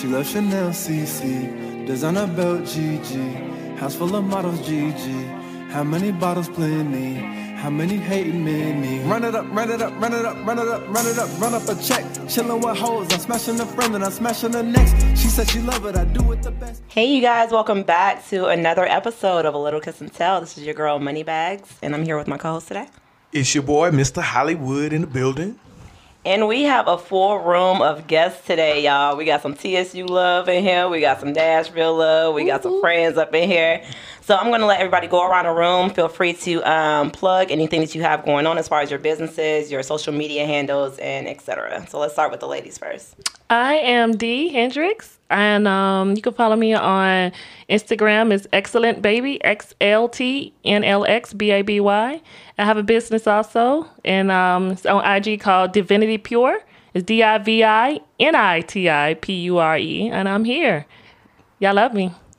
She loves Chanel CC, designer belt GG, house full of models GG. How many bottles plenty? How many hating many? Run it up, run it up, run it up, run it up, run it up, run up a check. Chillin' with hoes, I'm smashing the friend and I'm smashing the next. She said she love it, I do it the best. Hey, you guys, welcome back to another episode of A Little Kiss and Tell. This is your girl, Moni Bagz, and I'm here with my co host today. It's your boy, Mr. Hollywood, in the building. And we have a full room of guests today, y'all. We got some TSU love in here. We got some Nashville love. We got some friends up in here. So I'm going to let everybody go around the room. Feel free to um, plug anything that you have going on as far as your businesses, your social media handles, and etc. So let's start with the ladies first. I am Dee Hendrix, and um, you can follow me on Instagram. is excellent baby x l t n l x b a b y. I have a business also, and um, it's on IG called Divinity Pure. It's D I V I N I T I P U R E, and I'm here. Y'all love me.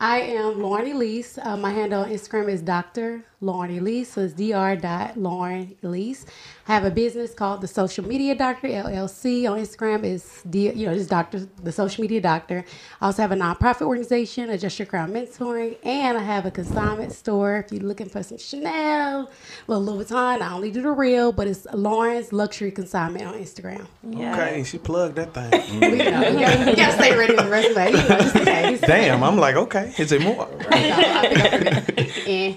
I am Lauren Elise. Uh, my handle on Instagram is Dr. Lauren Elise. So it's Dr. Lauren Elise. I have a business called the Social Media Doctor LLC. On Instagram is D, you know just Doctor the Social Media Doctor. I also have a nonprofit organization, Adjust Your Crown Mentoring, and I have a consignment store. If you're looking for some Chanel, well Louis Vuitton, I only do the real, but it's Lauren's Luxury Consignment on Instagram. Okay, she plugged that thing. We, you, know, you, gotta, you gotta stay ready with the resume. You know, just in case. Damn, I'm like, okay, is there more? I think I forgot. Eh.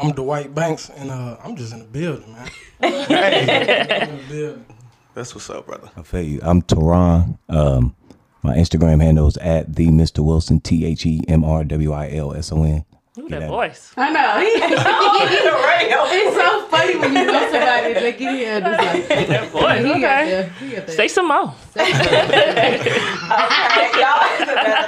I'm Dwight Banks, and uh, I'm just in the building, man. hey, in the building. that's what's up, brother. I feel you. I'm Teron. Um, my Instagram handle is at the Mr. Wilson. T H E M R W I L S O N. Ooh, that at voice. I know. it's so funny when you know somebody and they get here and it's like, That voice. he got Okay. the, he got the, Say some more. Okay, y'all.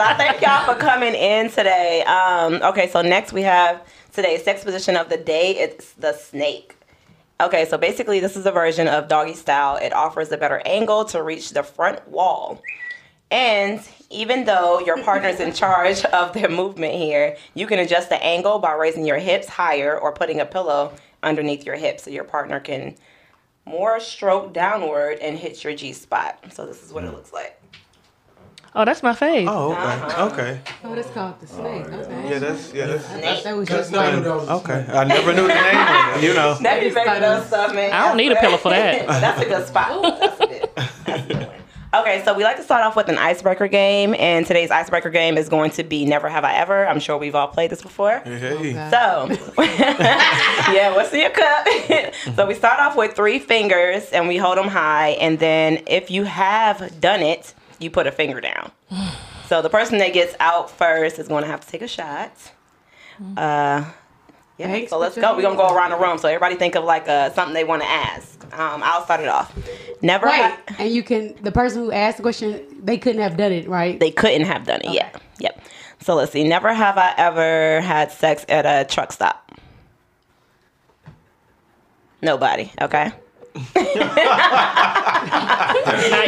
I thank y'all for coming in today. Um, okay, so next we have today's sex position of the day. It's the snake. Okay, so basically this is a version of doggy style. It offers a better angle to reach the front wall. And even though your partner's in charge of their movement here, you can adjust the angle by raising your hips higher or putting a pillow underneath your hips so your partner can more stroke downward and hit your G spot. So this is what it looks like. Oh, that's my fave. Oh, okay, uh-huh. okay. oh, that's called the snake. Oh, okay. Yeah, that's yeah, that's I thought that was That's just not like, what that okay. I never knew the name of it. You know. That be making up stuff, man. I don't need a pillow for that. That's a good spot. Oh, that's a good. That's a good one. Okay, so we like to start off with an icebreaker game, and today's icebreaker game is going to be Never Have I Ever. I'm sure we've all played this before. Hey, So, yeah, what's in your cup? so we start off with three fingers, and we hold them high, and then if you have done it, you put a finger down. So the person that gets out first is going to have to take a shot. Uh, yeah. Thanks, so let's go. We're gonna go around the room. So everybody think of like uh, something they want to ask. Um, I'll start it off. Never. Wait, ha- and you can, the person who asked the question, they couldn't have done it, right? they couldn't have done it. Yeah. Yep. So let's see. Never have I ever had sex at a truck stop. Nobody. Okay. Not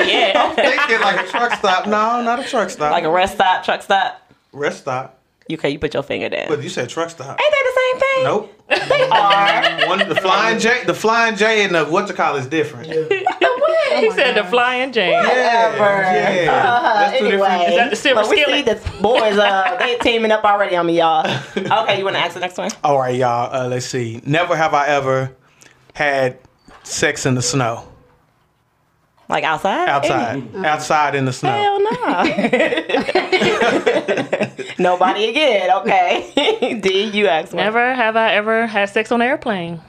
yet. thinking like a truck stop. No, not a truck stop. Like a rest stop, truck stop. rest stop. Okay, you put your finger down. But you said truck stop. Ain't they the same thing? Nope. They are. One, the flying J, the flying J, and the what you call is different. Yeah, he said the flying J. Whatever. yeah. That's two different. Anyway, Is that the silver but we see skillet? the boys. Uh, they teaming up already on me, y'all. Okay, you want to ask the next one? All right, y'all. Uh, let's see. Never have I ever had sex in the snow. Like outside? Outside. Outside in the snow. Hell no. Nobody again. Okay. D, you ask me. Never have I ever had sex on an airplane.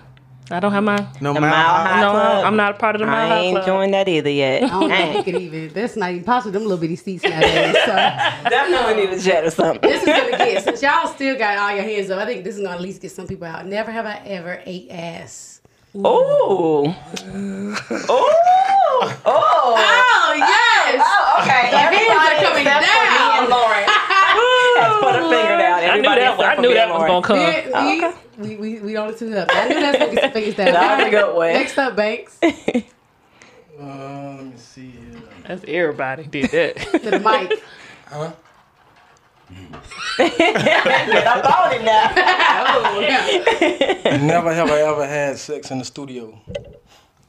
I don't have my. No The matter Mile how. High No, Club. I'm not a part of the Mile I High ain't Club. joined that either yet. I don't think you Ain't. could even, that's not even possible. Them little bitty seats nowadays. So Definitely need a jet or something. this is going to get, since y'all still got all your hands up, I think this is going to at least get some people out. Never have I ever ate ass. Ooh. Ooh. Ooh. Oh, yes! Oh, okay. The hands are Everybody coming except for me down. and Lauren. Has put a finger down. I knew that. I knew that was gonna come. We, Oh, we, okay. we, we, we only two up. I knew that's going to get some fingers down. That was a good one. Next up, Banks. To Uh, let me see here. That's everybody did that. to the mic. Huh? Get up on it now. Oh. Never have I ever had sex in the studio.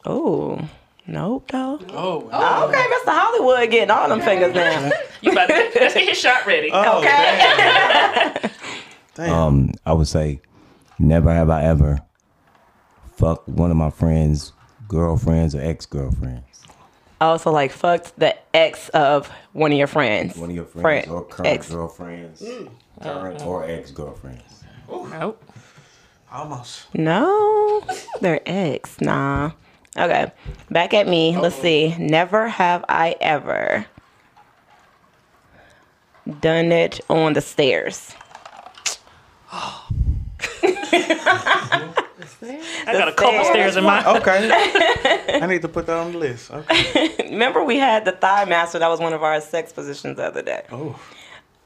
Oh. Nope, though. Oh, Okay, Mr. Hollywood. Hollywood getting all them fingers now. You about to let's get his shot ready. Oh, Okay. Damn. damn. Um, I would say, never have I ever fucked one of my friends' girlfriends or ex girlfriends. Oh, so like fucked the ex of one of your friends. One of your friends Friend- or current ex. girlfriends, current or ex girlfriends. Nope. Almost. No, they're ex. Nah. Okay, back at me. Let's see. Never have I ever done it on the stairs. I got a couple stairs. stairs in my. Okay. I need to put that on the list. Okay. Remember we had the thigh master. That was one of our sex positions the other day. Oh.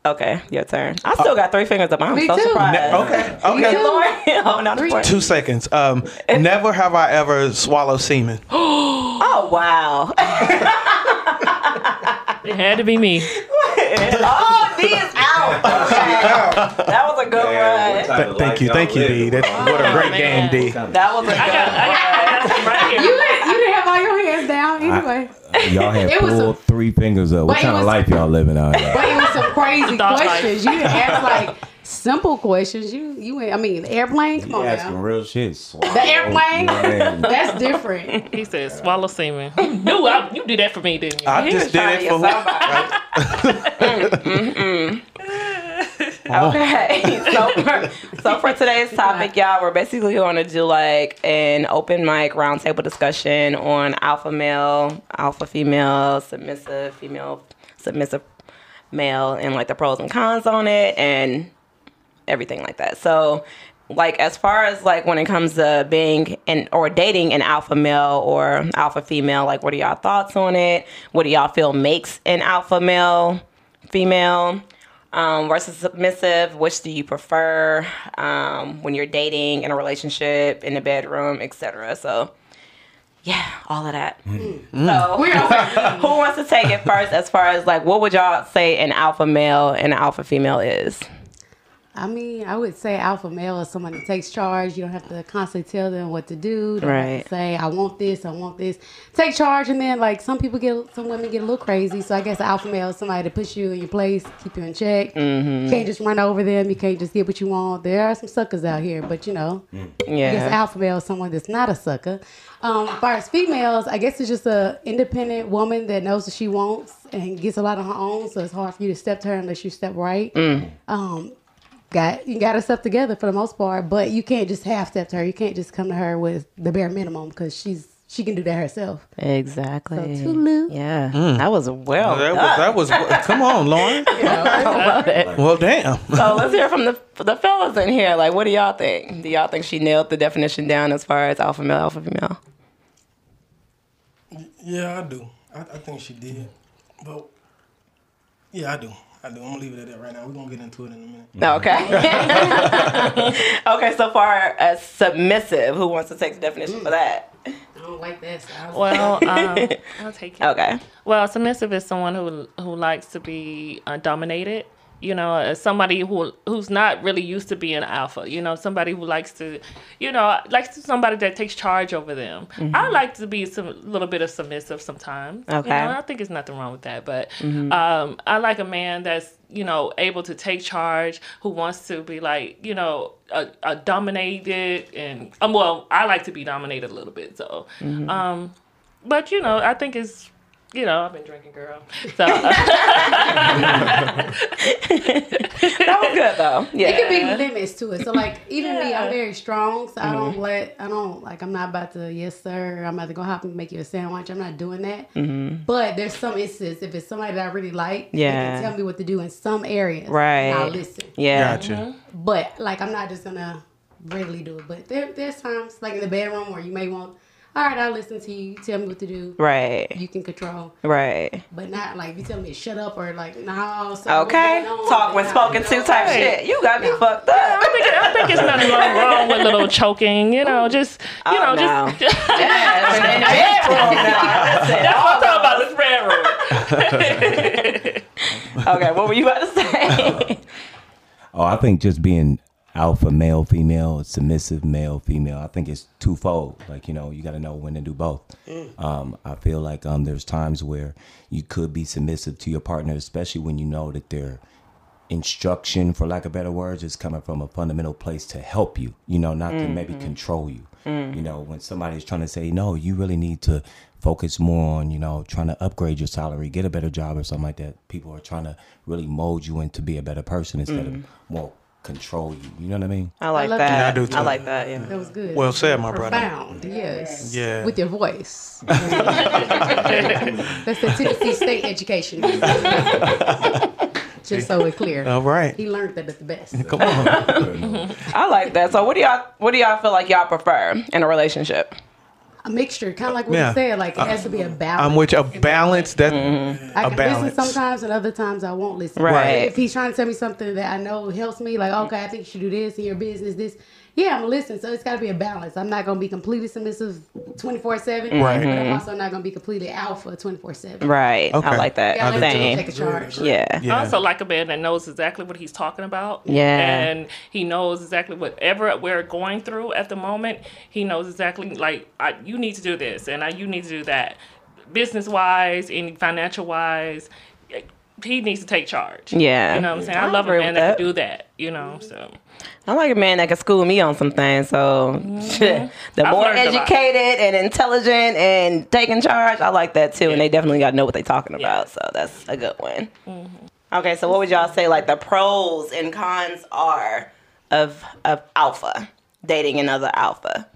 Okay, your turn. I still got three fingers up. I'm Me so too. surprised. Okay. Okay. Lauren, oh, not Three. Two seconds. Um, never have I ever swallowed semen. Oh wow. It had to be me. oh, D is out. Okay. That was a good run. Th- thank you, thank you, D. That's what a great game, man. D. That was a good I got, I got, I got right You here. didn't, you didn't have all your hands down anyway. Y'all had It was pulled three fingers up. What kind of life y'all living out here? But it was some crazy Dog life. questions. You didn't ask like simple questions. You you went- I mean airplane. Come You on asking now. real shit. Swallow. The airplane. That's different. He said, "Swallow semen." You knew I, you did that for me, didn't you? I He just did it for get who? Oh. Okay, so for, so for today's topic, y'all, we're basically going to do like an open mic roundtable discussion on alpha male, alpha female, submissive female, submissive male, and like the pros and cons on it, and everything like that. So, like as far as like when it comes to being and or dating an alpha male or alpha female, like what are y'all thoughts on it? What do y'all feel makes an alpha male, female? um, versus submissive. Which do you prefer um, when you're dating in a relationship, in the bedroom, etc. So, yeah, all of that. Mm. So, mm. who wants to take it first? As far as like, what would y'all say an alpha male and an alpha female is? I mean, I would say alpha male is someone that takes charge. You don't have to constantly tell them what to do. Don't have Right. to say, I want this, I want this. Take charge, and then like some people get, some women get a little crazy. So I guess alpha male is somebody to push you in your place, keep you in check. Mm-hmm. You can't just run over them. You can't just get what you want. There are some suckers out here, but you know, I guess alpha male is someone that's not a sucker. Um, as far as females, I guess it's just a independent woman that knows what she wants and gets a lot on her own. So it's hard for you to step to her unless you step right. Um, got you got her stuff together for the most part, but you can't just half step to her. You can't just come to her with the bare minimum because she's she can do that herself. exactly. So toodaloo. Yeah, hmm. that was well That was, that was. Come on, Lauren. I love it. Well, damn. So let's hear from the the fellas in here. Like, what do y'all think? Do y'all think she nailed the definition down as far as alpha male, alpha female? Yeah, I do. I, I think she did. But yeah, I do. I do. I'm gonna leave it at that right now. We're gonna get into it in a minute. Okay. okay, so far as submissive, who wants to take the definition for that? I don't like that. So I was- Well, um, I'll take it. Okay. Well, submissive is someone who who likes to be uh, dominated. You know, as somebody who who's not really used to being alpha. You know, somebody who likes to, you know, likes to somebody that takes charge over them. I like to be some little bit of submissive sometimes. You Okay. know, I think there's nothing wrong with that, but um, I like a man that's you know able to take charge, who wants to be like you know a, a dominated and um, well, I like to be dominated a little bit. So, um, but you know, I think it's you know I've been drinking, girl. So That was good though. Yeah. It can be limits to it. So like even me, I'm very strong. So I don't mm-hmm. let I don't like I'm not about to yes sir. I'm about to go hop and make you a sandwich. I'm not doing that. Mm-hmm. But there's some instances if it's somebody that I really like, they Yeah. can tell me what to do in some areas. Right. I'll listen. yeah. Gotcha. But like I'm not just gonna readily do it. But there there's times like in the bedroom where you may want all right, I'll listen to you, tell me what to do. Right. You can control. Right. But not like you tell me shut up or like no so Okay. what's going on? Talk when Nah, spoken to type like- shit. You got me fucked up. I think I think it's nothing wrong, wrong with a little choking. You know, just you Oh, know, no. just Yeah, in the bedroom now. That's what I'm all talking about. This bedroom. Okay, what were you about to say? Oh, I think just being alpha male, female, submissive male, female. I think it's twofold. Like you know, you got to know when to do both. Um, I feel like um, there's times where you could be submissive to your partner, especially when you know that their instruction, for lack of better words, is coming from a fundamental place to help you. You know, not to maybe control you. You know, when somebody's trying to say, no, you really need to focus more on, you know, trying to upgrade your salary, get a better job or something like that. People are trying to really mold you into be a better person instead of more control you. You know what I mean? I like love that. that. Yeah, I do too. I like that. Yeah. That was good. Well said, my brother. Profound, yes. Yeah. With your voice. That's the Tennessee State education. Just so we're clear. All right. He learned that at the best. Come on. I like that. So, what do y'all what do y'all feel like y'all prefer in a relationship? A mixture, kind of like what Yeah. you said. Like it has to be a uh, balance. I'm with you. A balance. That mm-hmm. I can balance. listen sometimes, and other times I won't listen. Right. If he's trying to tell me something that I know helps me, like okay, I think you should do this in your business, this. Yeah, I'm gonna listen. So it's got to be a balance. I'm not gonna be completely submissive 24 seven. Right. But I'm also not gonna be completely alpha 24 seven. Right. Okay. I like that. Gotta let Same. you take a charge. Yeah. Yeah. I also like a man that knows exactly what he's talking about. Yeah. And he knows exactly whatever we're going through at the moment. He knows exactly like I, you need to do this and I, you need to do that. Business wise, any financial wise, he needs to take charge. Yeah. You know what I'm saying? I, I love a man that, that. can do that. You know, so I like a man that can school me on some things. So the Mm-hmm. I've more learned a lot. educated and intelligent and taking charge, I like that too. And they definitely got to know what they're talking about. So that's a good one. Mm-hmm. Okay, so what would y'all say like the pros and cons are of of alpha dating another alpha?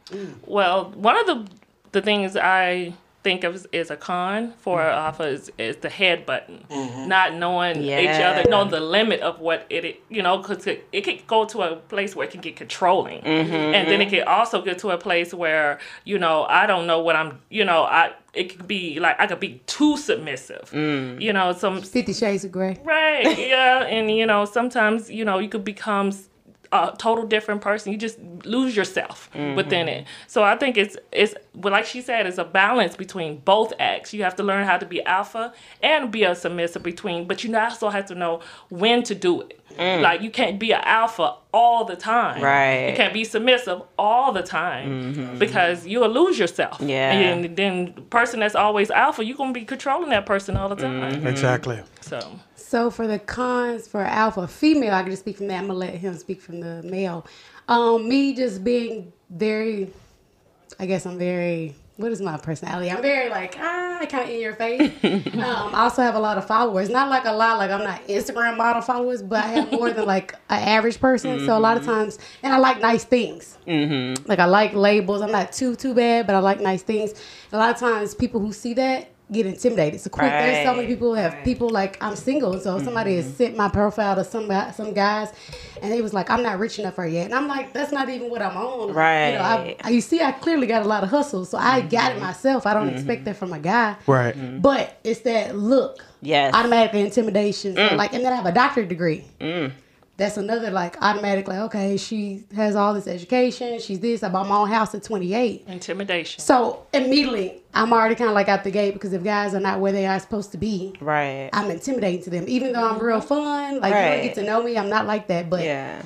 Well, one of the the things I think of as, as a con for mm-hmm. uh, alpha is, is the head button, mm-hmm. not knowing each other, knowing the limit of what it, it you know, because it, it can go to a place where it can get controlling, mm-hmm. and then it can also get to a place where you know I don't know what I'm, you know, I it could be like I could be too submissive, mm. you know, some Fifty Shades of Grey. Right. Yeah. And you know, sometimes you know you could become a total different person. You just lose yourself mm-hmm. within it. So I think it's it's well, like she said, it's a balance between both acts. You have to learn how to be alpha and be a submissive between, but you also have to know when to do it. Mm. Like you can't be an alpha all the time. Right. You can't be submissive all the time mm-hmm. because you'll lose yourself. Yeah. And then the person that's always alpha, you're gonna be controlling that person all the time. Mm-hmm. Exactly. So So for the cons for alpha female, I can just speak from that. I'm gonna let him speak from the male. Um, me just being very, I guess I'm very. What is my personality? I'm very like ah, kind of in your face. um, I also have a lot of followers. Not like a lot, like I'm not Instagram model followers, but I have more than like an average person. So a lot of times, and I like nice things. Mm-hmm. Like I like labels. I'm not too too bad, but I like nice things. a lot of times, people who see that get intimidated. So quick, there's so many people who have people like I'm single, so mm-hmm. somebody has sent my profile to some some guys, and they was like, I'm not rich enough for her yet, and I'm like, that's not even what I'm on. You, know, I, Right. You see, I clearly got a lot of hustle, so I mm-hmm. got it myself. I don't mm-hmm. expect that from a guy. Right. But it's that look, Yes. Automatic intimidation. So mm. like, and then I have a doctorate degree. Mm. That's another like automatic like okay she has all this education she's this I bought my own house at 28 intimidation. so immediately I'm already kind of like out the gate because if guys are not where they are supposed to be Right. I'm intimidating to them even though I'm real fun like you Right. don't get to know me I'm not like that but Yeah.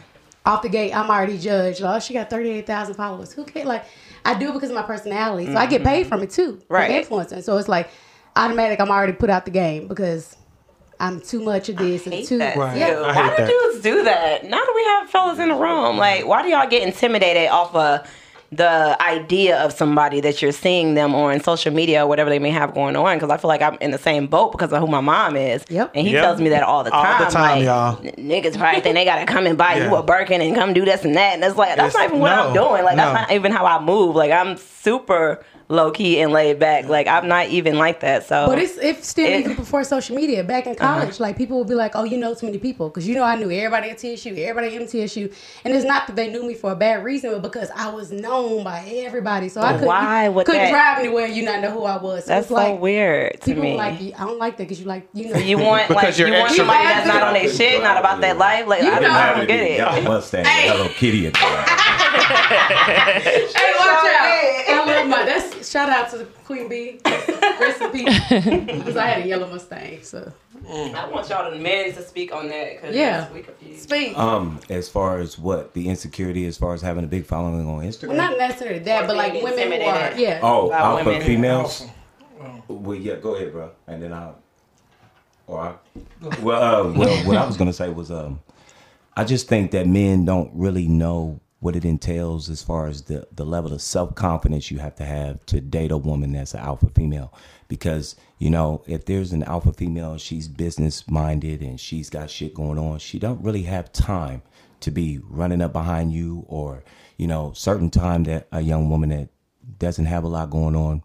off the gate I'm already judged oh she got 38,000 followers who cares like I do it because of my personality so I get paid mm-hmm. from it too Right. influencing so it's like automatic I'm already put out the game because I'm too much of this and hate too that Right. too. yeah I Why do that. dudes do that? Now that we have fellas in the room, like, why do y'all get intimidated off of the idea of somebody that you're seeing them on social media or whatever they may have going on? Because I feel like I'm in the same boat because of who my mom is. Yep. And he Yep. tells me that all the time. All time. the time, like, y'all. n- Niggas probably think they gotta come and buy you a Birkin and come do this and that. And it's like that's It's- not even what I'm doing. Like no. that's not even how I move. Like I'm super low key and laid back. Like I'm not even like that. So But it's it's still It- even before social media. Back in uh-huh. college, like people would be like, "Oh, you know too many people," because you know I knew everybody at TSU, everybody at MTSU, and it's not that they knew me for a bad reason, but because I was known by everybody. So I couldn't, why would couldn't that- drive anywhere and you not know who I was. So that's it's like so weird to people me. like. I don't like that because you like you know You want like you're you want somebody that's not on their shit, not about that life. Like I, don't, I don't get it. Y'all Mustang, Hello Kitty. and all that. Hey, watch out! I love my. That's shout out to the Queen Bee. Rest in peace. Because I had a yellow Mustang. So I want y'all the men to speak on that because Yeah. we confused. speak. Um, as far as what the insecurity, as far as having a big following on Instagram. well, not necessarily that, but like women who are yeah. oh, By alpha women. females. Alpha. Well, yeah, go ahead, bro, and then I'll. Or I, well, uh, well, what I was gonna say was, um, I just think that men don't really know what it entails as far as the the level of self confidence you have to have to date a woman that's an alpha female. Because you know, if there's an alpha female, she's business minded and she's got shit going on. She don't really have time to be running up behind you, or you know, certain time that a young woman that doesn't have a lot going on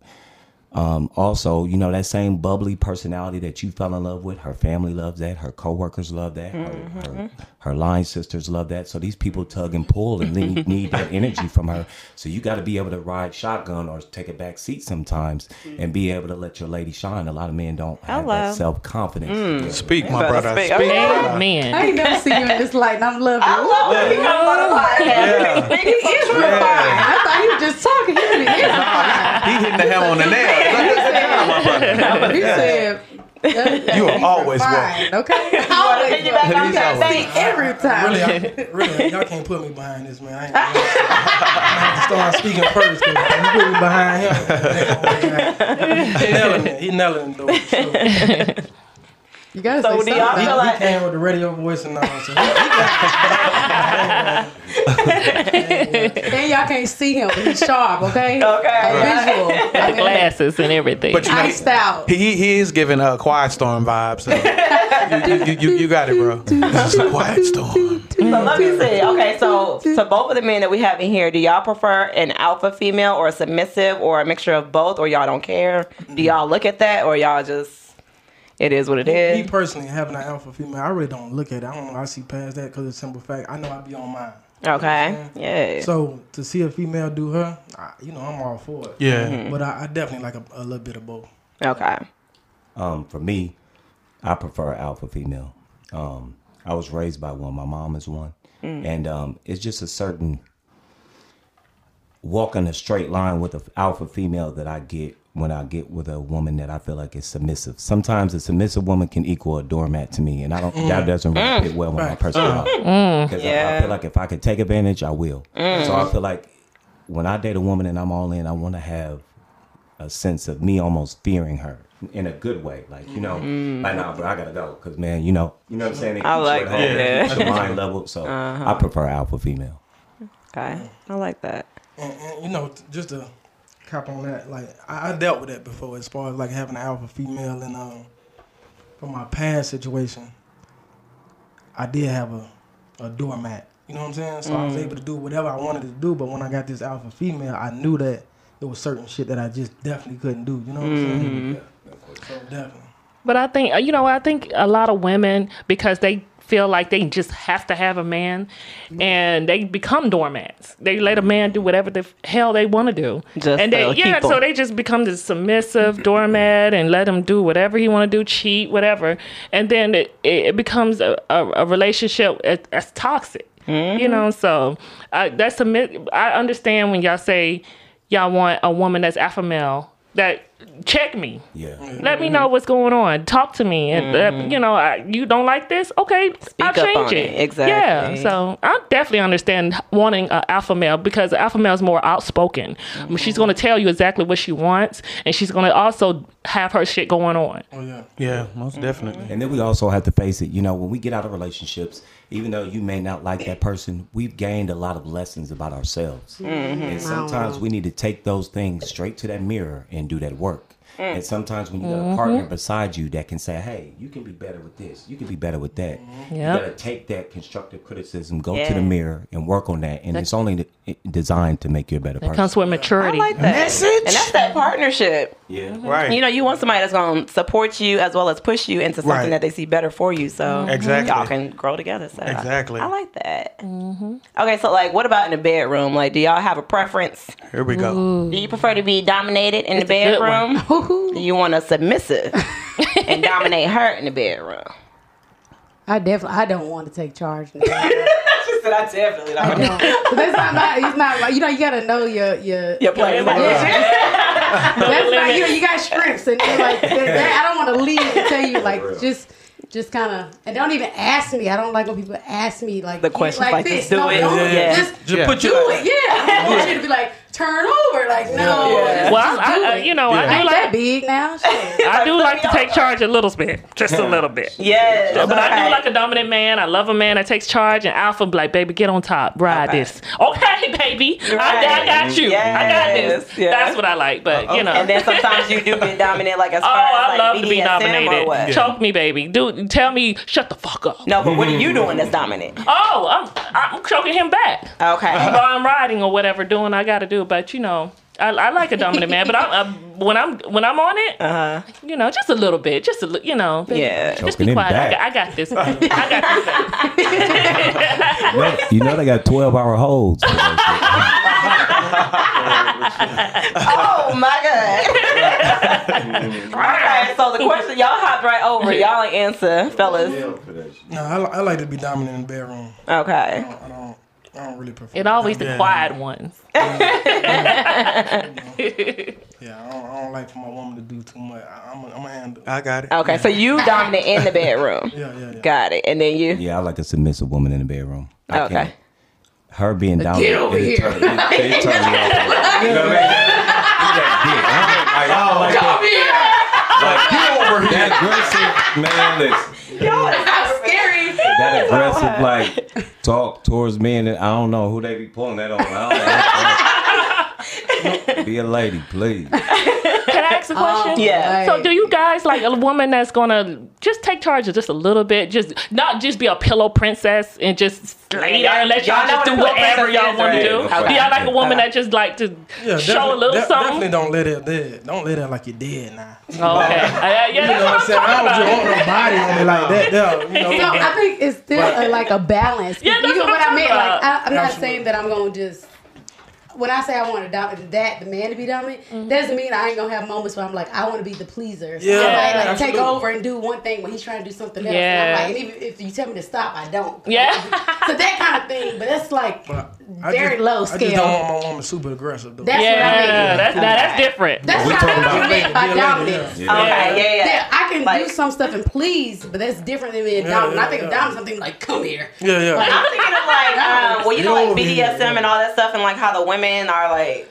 um, also, you know, that same bubbly personality that you fell in love with, her family loves that, her coworkers love that, her, her, her line sisters love that. So these people tug and pull and need, need that energy from her. So you got to be able to ride shotgun or take a back seat sometimes and be able to let your lady shine. A lot of men don't have Hello. that self confidence. Speak, my brother. speak. Speak, Okay. brother. Man. I ain't never seen you in this light, and I'm loving I it. love when he comes on the podcast. Yeah. Speaking He is some real I thought he was just talking. He really is fine. He hitting the hammer on the nail. He said. You are always fine, okay? Wanna Always piggyback welcome. on He's that? Every time. Really, I, really, y'all can't put me behind this, man. I ain't gonna, I'm gonna have to start speaking first. You put me behind him, he nailing it. He nailing it though. For sure. You gotta So say do y'all something. He, feel he came with the radio voice and all. So he, he got And y'all can't see him, he's sharp, okay? Okay. A visual. I mean, Glasses and everything. But you know, out. he, he is giving a quiet storm vibes. So. you, you, you, you got it, bro. This is a quiet storm. So let me see. Okay, so to both of the men that we have in here, do y'all prefer an alpha female or a submissive or a mixture of both, or y'all don't care? Do y'all look at that, or y'all just it is what it Me is? personally, having an alpha female, I really don't look at it. I don't know. I see past that because of the simple fact I know I'd be on mine. Okay, yeah. So to see a female do her, I, you know, I'm all for it. Yeah. But I, I definitely like a, a little bit of both. Okay. Um, for me, I prefer alpha female. Um, I was raised by one. My mom is one, and um, it's just a certain walking a straight line with an alpha female that I get when I get with a woman that I feel like is submissive. Sometimes a submissive woman can equal a doormat to me, and I don't. That mm. doesn't really mm. fit well with my personality. Mm. Because I, I feel like if I could take advantage, I will. So I feel like when I date a woman and I'm all in, I want to have a sense of me almost fearing her in a good way. Like, you know, like, nah, bro, I gotta go. Cause man, you know, you know what I'm saying? It I like that, yeah. keeps your mind level. So I uh-huh. prefer alpha female. Okay. I like that. And, and you know, just to cap on that, like I, I dealt with that before, as far as like having an alpha female, and um, from my past situation, I did have a a doormat. You know what I'm saying? So I was mm. able to do whatever I wanted to do. But when I got this alpha female, I knew that there was certain shit that I just definitely couldn't do. You know what I'm saying? Mm-hmm. So definitely. But I think uh, you know I think a lot of women because they feel like they just have to have a man, and they become doormats. They let a man do whatever the hell they want to do, Just and they yeah, 'em. so they just become this submissive doormat and let him do whatever he want to do, cheat, whatever, and then it, it becomes a, a, a relationship that- that's toxic. You know, so uh, that's submit. I understand when y'all say y'all want a woman that's alpha male that check me. Yeah. Let me know what's going on. Talk to me, and uh, you know, I, you don't like this. Okay, I'll change it. it. Exactly. Yeah. So I definitely understand wanting an alpha male because alpha male is more outspoken. I mean, she's going to tell you exactly what she wants, and she's going to also have her shit going on. Oh yeah. Yeah, most definitely. And then we also have to face it, you know, when we get out of relationships, even though you may not like that person, we've gained a lot of lessons about ourselves. Mm-hmm. And sometimes we need to take those things straight to that mirror and do that work. Mm. And sometimes when you got a partner mm-hmm. beside you that can say, hey, you can be better with this, you can be better with that. You got to take that constructive criticism, go to the mirror and work on that. And it's only designed to make you a better It person. comes with I maturity. like that. And that's that partnership. yeah. Mm-hmm. Right. You know, you want somebody that's going to support you as well as push you into something Right. that they see better for you. So mm-hmm. Exactly. y'all can grow together. So Exactly. I, like that. Okay, so like, what about in the bedroom? Like, do y'all have a preference? Here we go. Do you prefer to be dominated in the a good one. bedroom? do you want a submissive and dominate her in the bedroom? I definitely, I don't want to take charge. now. She said, I definitely don't. don't. But that's not, not, it's not like, you know, you got to know your, your, Your place. Yeah. That's like you know, you got shrimps and they're like they're- I don't want to leave and tell you like just just kind of and don't even ask me. I don't like when people ask me like The "You questions like, like, this. just do no, it. Yeah. Just Just Yeah. put do you. it. Yeah, I want you to be like turn over. Like no, Yeah. Well, just I, do I, it. you know, I I do ain't like that big now. Shit. I do like to take charge a little bit, just a little bit. Yes. But I do like a dominant man. I love a man that takes charge, and alpha be like, baby, get on top, ride Okay. this. Okay, baby, I, I got you. I got this. Yes, yeah. That's what I like. But you know, And then sometimes you do get dominant, like as oh, far as I like love to be BDSM or dominated. what? Choke me, baby. Do tell me, shut the fuck up. No, but what are you doing that's dominant? Oh, I'm I'm choking him back. Okay. While I'm riding or whatever, doing I got to do. But you know. I, I like a dominant man, but I'm, i when I'm when I'm on it, Uh-huh. you know, just a little bit, just a li- you know, Yeah. just Choking be quiet. I got, I got this. I got this. You know, you know they got twelve hour holds. Oh my god. okay, so the question y'all hopped right over. Y'all ain't answer, fellas. No, I, I like to be dominant in the bedroom. Okay. I don't. I don't really prefer. It always the Yeah. quiet ones. Yeah, I don't, I don't like for my woman to do too much. I, I'm a, I'm a handle. I got it. Okay, so you dominant in the bedroom. Yeah, yeah, yeah. Got it. And then you. Yeah, I like a submissive woman in the bedroom. I Okay. can't. Her being down Get over it, here. Turn, it, it turn me off. You know what I mean? That, that dick. I like, I don't like that. Like, get over here. That aggressive, man, listen. That aggressive, like, talk towards men, and I don't know who they be pulling that on. I don't that. Be a lady, please. Can ask a question? Yeah. So do you guys like a woman that's gonna just take charge of just a little bit, just not just be a pillow princess and just lay down and let y'all, Y'all just do what a pillow whatever y'all is, want to do? Okay. Do y'all like a woman that just like to Yeah, show a definitely- little de- something? Definitely don't let it dead. Don't let it like you're dead now. Oh, okay. Uh, yeah, You know what I'm saying? I'm don't just about. want nobody on me like that. Yeah, you know, So I think it's still a, like a balance. Yeah, that's you know what what I'm I mean? talking Like. I, I'm not saying that I'm gonna just. When I say I want to dominate that, the man to be dominant, Mm-hmm. doesn't mean I ain't gonna have moments where I'm like, I want to be the pleaser. So Yeah, I might like take over and do one thing when he's trying to do something else. Yeah. And I'm like, and even if you tell me to stop, I don't. Yeah. so that kind of thing, but that's like But very just- low I scale. just don't want my woman super aggressive though. That's Yeah, what I mean. that's now that's different. That's We what talking I about- meant by Be a lady, dominance. yeah. Okay, yeah, yeah. Yeah, I can Like- do some stuff and please, but that's different than being Yeah, dominant. I yeah, think of yeah. dominant something like, come here. Yeah, yeah. I'm thinking of like, um, well, you know, like BDSM and all that stuff, and like how the women are like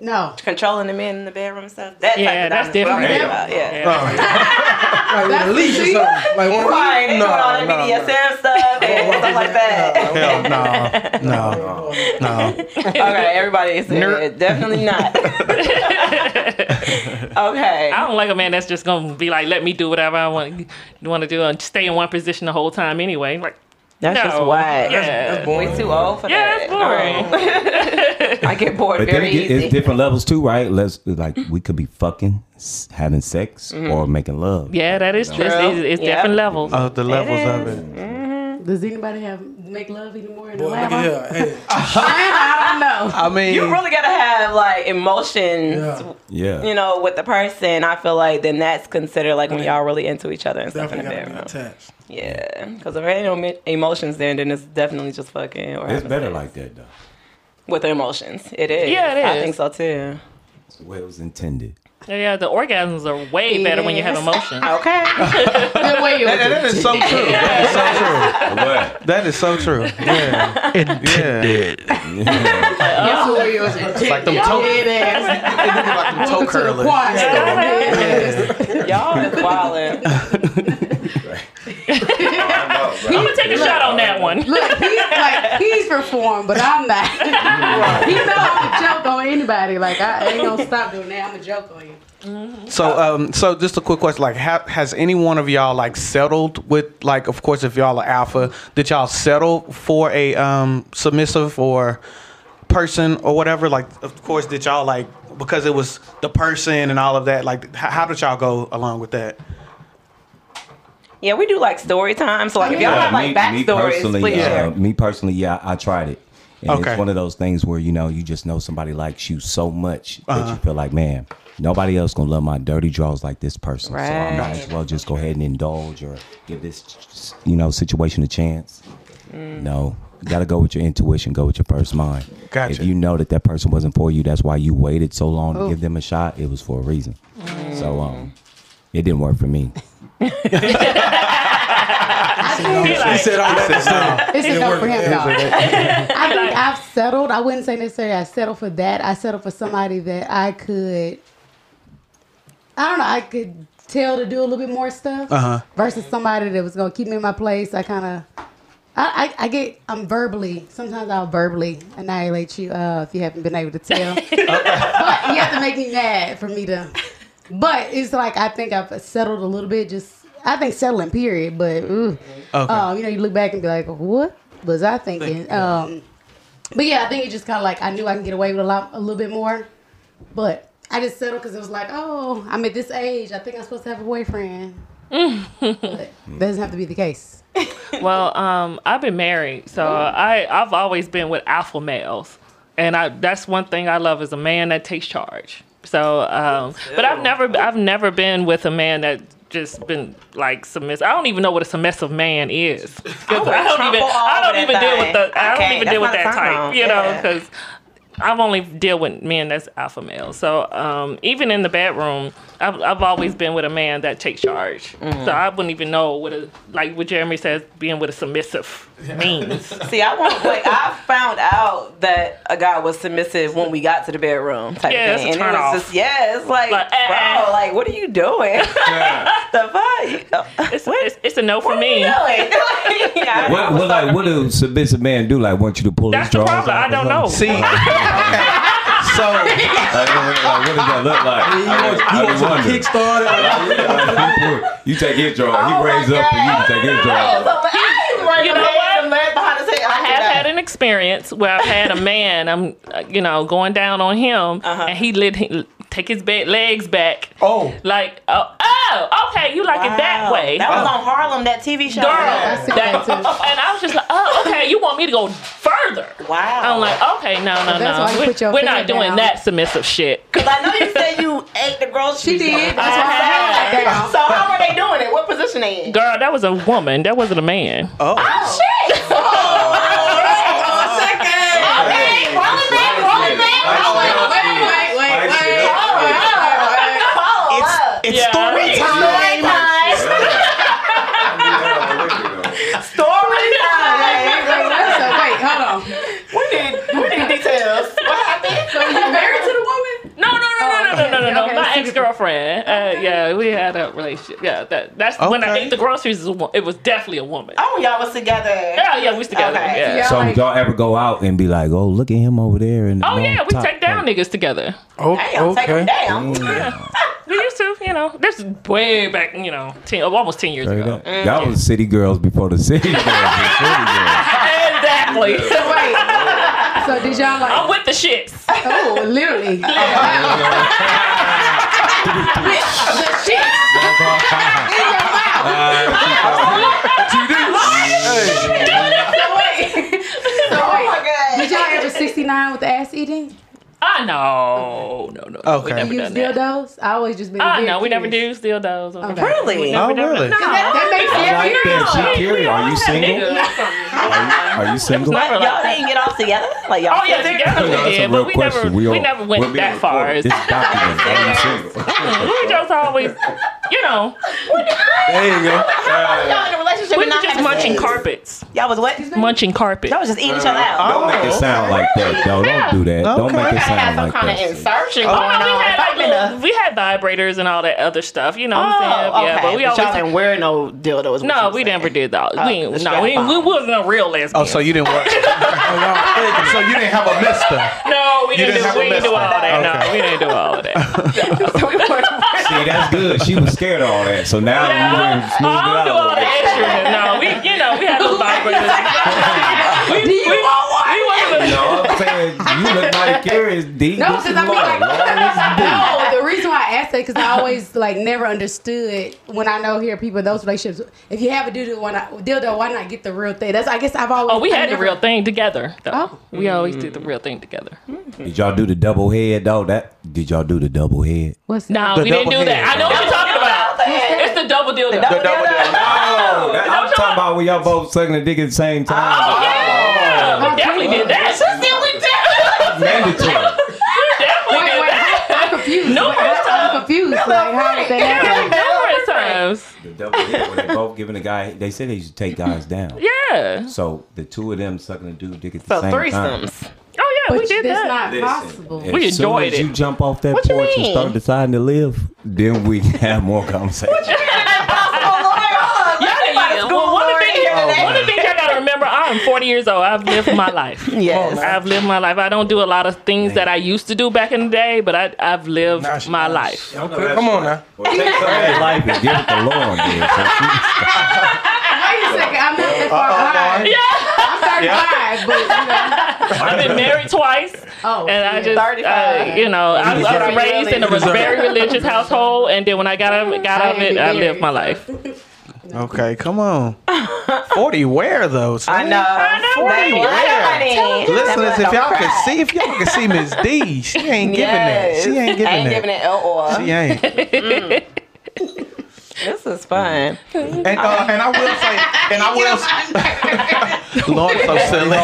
No. controlling the men in the bedroom and stuff. That type Yeah, of that's dominance, what I'm different. talking about, Yeah. like with a leash or something. Like one Right, they no, doing all that no, BDSM stuff and stuff like that. Hell no, no, no. Okay, everybody is Ner- definitely not. okay. I don't like a man that's just gonna be like, let me do whatever I want want to do and stay in one position the whole time anyway. Like, That's no. just whack. Yeah. That's boring. Way too old for Yeah, that. that's boring. I get bored But very it, easy. it's different levels too, right? Let's like we could be fucking, having sex, mm-hmm. or making love. Yeah, that is true. It's, it's Yeah. different levels. Oh, the levels of is. it. Mm-hmm. Does anybody have make love anymore in the Boy, look lab? at here. Hey, I don't know. I mean, you really gotta have like emotions, Yeah. Yeah. you know, with the person. I feel like then that's considered like when y'all really into each other and stuff in definitely the gotta be attached. Yeah, because if there ain't no emotions there, then it's definitely just fucking. Or It's better sex. like that though. With the emotions. It is. Yeah, it I think so too. It's the way it was intended. Yeah, the orgasms are way better when you have Yes. emotion. Okay. Good way you that, that is so true. That is so true. What? That is so true. Yeah. Intended. yeah. That's the way you was Like them toe, Dead ass. like them toe curlers. Quiet storm. Y'all is wildin'. Oh, I'm gonna take a shot on that one. Look, he's like he's performed, but I'm not. he know I'm a joke on anybody. Like I ain't gonna stop doing that. I'm a joke on you. So, um, so just a quick question: like, ha- has any one of y'all like settled with, like, of course, if y'all are alpha, did y'all settle for a um, submissive or person or whatever? Like, of course, did y'all like because it was the person and all of that? Like, h- how did y'all go along with that? Yeah, we do like story time. So like if y'all have like backstories, please uh, share. me personally, yeah, I tried it. And Okay. it's one of those things where you know you just know somebody likes you so much that Uh-huh. you feel like, man, nobody else gonna love my dirty draws like this person. Right. So I might as well just go ahead and indulge or give this, you know, situation a chance. No, you got to go with your intuition. Go with your first mind. Gotcha. If you know that that person wasn't for you, that's why you waited so long to give them a shot. It was for a reason. So um, it didn't work for me. He said all that. It's a no for him, though. I think I've settled. I wouldn't say necessarily I settled for that. I settled for somebody that I could, I don't know, I could tell to do a little bit more stuff Uh-huh. versus somebody that was going to keep me in my place. I kind of, I, I, I get, I'm verbally, sometimes I'll verbally annihilate you uh, if you haven't been able to tell. but you have to make me mad for me to, but it's like I think I've settled a little bit. Just, I think settling, period. But, ooh, Okay. uh, you know, you look back and be like, what was I thinking? Um, but yeah, I think it's just kind of like I knew I can get away with a lot, a little bit more, but I just settled because it was like, oh, I'm at this age. I think I'm supposed to have a boyfriend. but that doesn't have to be the case. Well, um, I've been married, so I I've always been with alpha males, and I that's one thing I love is a man that takes charge. So, um, but I've never I've never been with a man that just been like submissive. I don't even know what a submissive man is. I don't trample even I don't even deal with the I Okay, don't even deal with that type, you know, because I've only deal with men that's alpha male. So um, even in the bedroom, I've, I've always been with a man that takes charge. Mm. So I wouldn't even know what a like what Jeremy says being with a submissive means. See, I want like I found out that a guy was submissive when we got to the bedroom type Yeah, thing. it's a and it turn was off. just yeah, it's like, Like, eh, bro, eh. like what are you doing? the fuck? It's, it's, it's a no for What are me. you doing? yeah, What, what like what do submissive man do? Like want you to pull That's his the drawers problem. out I don't know. See, okay. So Like, what does that look like? He I wants, I be wants to wondering. kickstart it. you take his drawer. Oh he my raised up for you to take his drawer. you know what? Behind his head. I have had an experience where I've had a man, I'm, uh, you know, going down on him, Uh-huh. and he lit he, take his bed legs back. Oh. like oh, oh, okay, you like it that way, That was oh. on Harlem, that TV show. girl. I see that too. and I was just like, oh, okay, you want me to go further? Wow. I'm like, okay, no, no, That's no, put your we, are not doing down. that submissive shit. Because I know you said you ate the groceries. She did. That's I why I have. had down. So how were they doing it? What position they in? Girl, that was a woman. That wasn't a man. oh, oh Shit! Oh, Okay, It's yeah. story time. Yeah. story time. so wait, hold on. We need we need details. What happened? So you married to the woman? No, no, no, no, no, no, no, no, no. Okay. My ex girlfriend. Uh, yeah, we had a relationship. Yeah, that that's okay. when I ate the groceries. It was definitely a woman. Oh, y'all was together. Yeah, yeah, we was together. Okay. Yeah. So like, y'all ever go out and be like, oh, look at him over there? And oh yeah, we take down part. niggas together. Oh, Damn, okay. Take them down. Yeah. to, you know. This is way back, you know, ten, oh, almost ten years ago. Y'all was city girls before the city girls. The city girls. Exactly. So wait. So did y'all like? I'm with the shits. Oh, literally. the shit. In your mouth. So wait. So Oh wait. my god. Did y'all ever 69 with the ass eating? Ah no, no, no. Okay. We You never use dildos? I always just been. Ah no, we never curious. do dildos. Okay. Really? Oh, We never- really? No. That makes I like sense. that. She. Are you single? Nigga. Are you single? Never Y'all like that. didn't get off together? Like y'all Oh yeah, together? together we That's a did, real but we question. never, We we all- never we're went that far. recorded. This is documented. Are you single? we just always, you know, There you go. Y'all in a relationship we and were not just having munching sex? carpets, Y'all was what? munching carpets. Y'all was just eating each other out. Don't make it oh. sound like that, though. Don't do that. Don't Okay. make it I had sound some like kind of that. insertion Oh, going no, we on. had If like I've been little, a- we had vibrators and all that other stuff. You know what I'm saying? Oh, okay. Yeah, but we y'all always. didn't wear no dildos. no, we saying. never did that. Oh, we the no, strap we, on. we wasn't a real lesbian. Oh, so you didn't work. Oh, so you didn't have a mister. no, we You didn't, didn't have do, a we didn't do mister. all that. No, we didn't do all of that. See, that's good. She was scared of all that. So now you Yeah, went I smoothed it don't out. do a all the extra. No, we, you know, we had little vibrators. we, Do you we, want one? we wasn't. No, I'm saying you look mighty curious, D. No, This because I mean, Lord. like, Lord is D. no, the reason why I asked that because I always like never understood when I know hear people in those relationships. If you have a dildo, why not dildo? Why not get the real thing? That's I guess I've always. Oh, we I had the real thing together. Though. Oh. We always did the real thing together. Did y'all do the double head though? That did y'all do the double head? What's No, The we didn't double do that. I know what you're talking about. It's the double deal. double double dildo. deal. No, that, I'm talking about when y'all both sucking a dick at the same time. Oh, yeah, oh. we definitely did that. Mandatory. Wait, wait, I'm confused. Numerous Wait, I'm times. confused. Like, how did that happen? Numerous times. The double dick they both giving a guy. They said they should take guys down. Yeah. So the two of them sucking a dude dick at the So same time. threesomes. Oh yeah, we did that's that. not Listen, possible. as We soon enjoyed as it. you jump off that What porch and start deciding to live, then we can have more conversation. Yeah, well, one of the things, one of the things I gotta remember, I'm 40 years old. I've lived my life. Yes. I've lived my life. I don't do a lot of things that I used to do back in the day, but I, I've lived Nah, she- my nah, life. she- Okay, come on now. Well, take some of his life and give it to Lauren. Then, so she, Wait a second, I'm not that far behind. I'm 35, but you know. I've been married twice, Oh, and I just, 35. uh, you know, I, was- I was raised in a very religious household, and then when I got out, got out of it, I lived my life. Okay, come on. Forty where though? son? I know. I know, That right? blood, honey. Listeners, if y'all don't could see, if y'all could see Miss D, she ain't giving it. She ain't giving ain't that. giving it L or. She ain't. This is fun. And uh, and I will say, and I will. Lord, so silly.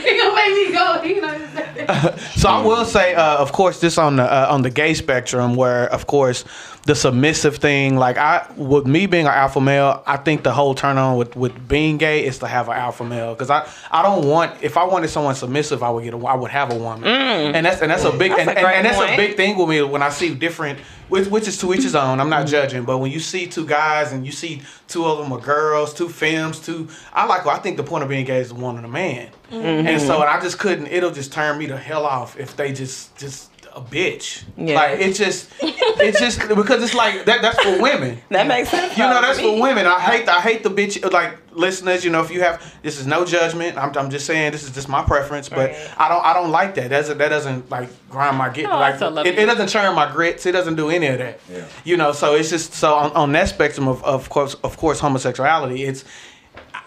He gonna make me go. You know. So I will say, uh, of course, this on the uh, on the gay spectrum, where of course the submissive thing, like I, with me being an alpha male, I think the whole turn on with, with being gay is to have an alpha male because I, I don't want if I wanted someone submissive, I would get a, I would have a woman, and that's and that's a big and, a and, and that's a big thing with me when I see different, which, which is to each his own. I'm not judging, but when you see two guys and you see two of them are girls, two femmes, two, I like I think the point of being gay is to want a man. And so and I just couldn't. It'll just turn me the hell off if they just just a bitch. Yeah. Like it's just it's just because it's like that. That's for women. That makes sense. You know, that's me. for women. I hate I hate the bitch like listeners. You know, if you have this is no judgment. I'm, I'm just saying this is just my preference, but Right. I don't I don't like that. That's that doesn't like grind my get. No, I like it, it doesn't churn my grits. It doesn't do any of that. Yeah. You know, so it's just so on, on that spectrum of of course of course homosexuality. It's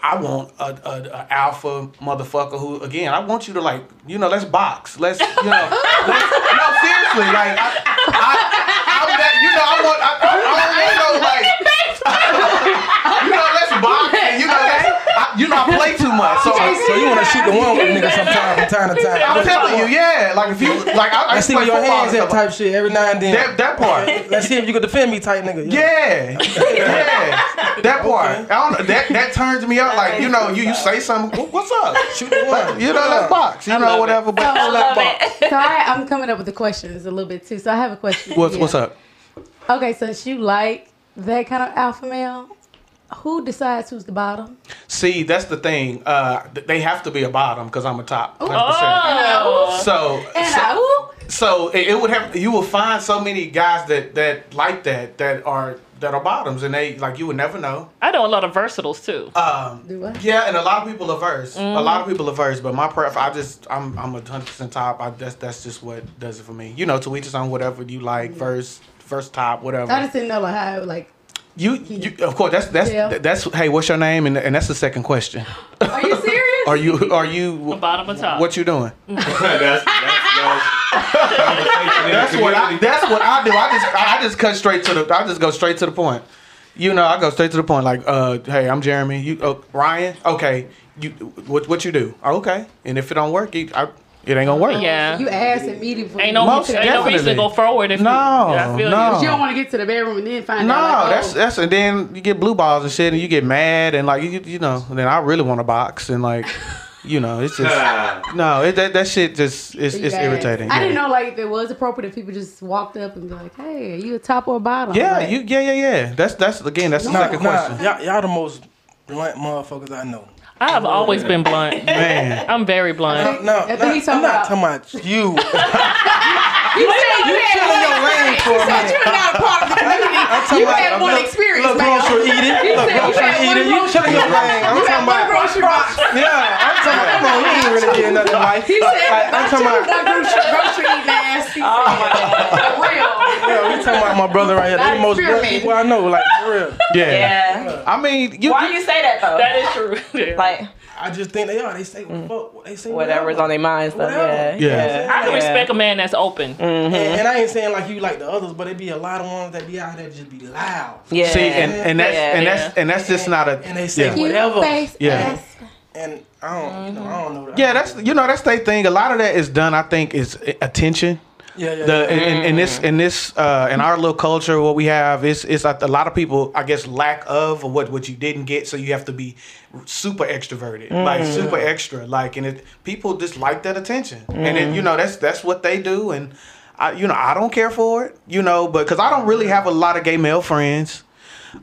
I want a, a, a alpha motherfucker who again I want you to like you know let's box. Let's you know let's, no seriously like I, I, I'm you know I want I, I, I don't want no like you know let's you know let's, I, you know I play too much so So you want to shoot the one with a nigga sometime from time to time? I'm telling you yeah like if you like I, I Let's see where your hands and at type shit every now and then. that that part Let's see if you can defend me type nigga. Yeah, yeah, that part. I don't know. That that turns me out. Like you know, you you say something. What's up? Shoot the one. You know, let's box. You know, whatever. But I love it. So I, I'm coming up with the questions a little bit too. So I have a question. what's you. what's up? Okay, since you like that kind of alpha male, who decides who's the bottom? See, that's the thing. Uh, they have to be a bottom because I'm a top. 100%. Oh, So, And so, so it, it would have. You will find so many guys that that like that that are that are bottoms, and they like you would never know. I know a lot of versatiles too. Um, Do what? Yeah, and a lot of people averse. A lot of people averse, but my pref, I just, I'm, I'm a hundred percent top. I, that's, that's just what does it for me. You know, to each his own. Whatever you like, verse, first top, whatever. I just didn't know like how like. You, you, of course, that's that's Yeah. that's. Hey, what's your name? And and that's the second question. Are you serious? Are you, are you, Bottom or top? what you doing? that's, that's, that's, That's what I. That's what I do. I just, I just cut straight to the. I just go straight to the point. You know, I go straight to the point. Like, uh, hey, I'm Jeremy. You, uh, Ryan. Okay. You, what, what you do? Okay. And if it don't work, it, I, it ain't gonna work. yeah. You asked immediately. Ain't no, Most ain't no reason to definitely. go forward if No, you, yeah, I feel no. You don't want to get to the bedroom and then find No, out. Like, oh. that's oh, that's and then you get blue balls and shit, and you get mad and like you you know. And then I really want to box and like, you know, it's just no, it, that that shit just it's, it's guys- irritating. I yeah. didn't know like if it was appropriate if people just walked up and be like, "Hey, are you a top or a bottom?" Yeah, Like, you yeah yeah yeah. That's that's again that's the Nah, second nah, question. y'all, y'all the most blunt motherfuckers I know. I have always been blunt. Man, I'm very blunt. No, I think not, he's I'm talking not talking about you. You said you had Chill in your lane for a minute. you're not a part of the community. I'm talking You about had a one little- experience, little man. grocery eating. Little said you grocery had one eating. You chill in your lane. I'm You had talking one about. grocery box. Yeah, I'm talking about. Come on, you ain't really getting nothing in life. He said, I'm talking about. one grocery, grocery eating ass. He Oh said, my god. for real. Yeah, we talking about my brother right here. They the most blunt Experiment. people I know. Like for real. yeah. Yeah. I mean, you, Why do you say that though? That is true. Like, I just think they are. They say mm. fuck. They say Whatever's on their mind, stuff. Yeah. Whatever. Yeah. I can Yeah. respect a man that's open. Mm-hmm. And, and I ain't saying like you like the others, but it be a lot of ones that be out there just be loud. Yeah. See, and, and that's Yeah. and that's and that's just not a And they say yeah. Whatever. Yeah. And I don't, you know, I don't know. Yeah, that's you know that's their thing. A lot of that is done. I think is attention. Yeah, yeah. The yeah. in, in, this in this uh, in our little culture, what we have is is a, lot of people, I guess, lack of or what what you didn't get, so you have to be super extroverted, like super extra, like, and it people just like that attention, and it, you know that's that's what they do, and I you know I don't care for it, you know, but because I don't really have a lot of gay male friends.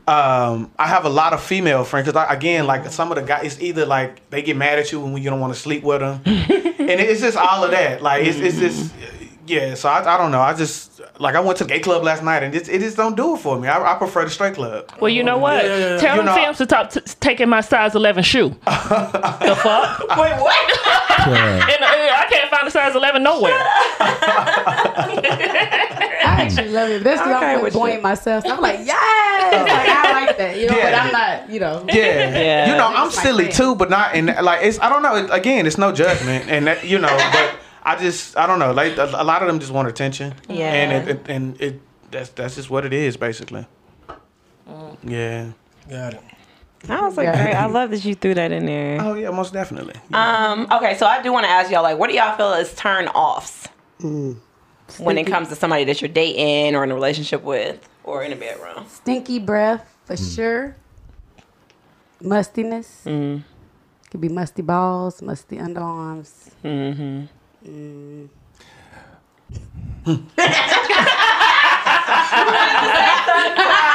Um, I have a lot of female friends because again, like some of the guys, it's either like they get mad at you when you don't want to sleep with them, and it's just all of that. Like it's, it's just yeah. So I, I don't know. I just like I went to the gay club last night, and it, it just don't do it for me. I, I prefer the straight club. Well, you know what? Yeah, yeah, yeah. Tell You them know- films to stop t- taking my size 11 shoe. the fuck? Wait, what? Yeah. And, uh, I can't find a size 11 nowhere. I actually love it. That's because Okay, I'm with flamboyant myself. So I'm like, yes, like I like that, you know. Yeah. But I'm not, you know. Yeah, Yeah. you know I'm silly thing. too, but not in like it's. I don't know. Again, it's no judgment, and that, you know, but I just I don't know. Like a, a lot of them just want attention. Yeah. and it, it, and it that's that's just what it is basically. Mm. Yeah. Got it. I was like, great. I love that you threw that in there. Oh yeah, most definitely. Um, okay, so I do want to ask y'all, like, what do y'all feel is turn offs mm. when it comes to somebody that you're dating or in a relationship with or in a bedroom? Stinky breath for mm. sure. Mustiness. Could be musty balls, musty underarms. Mm-hmm.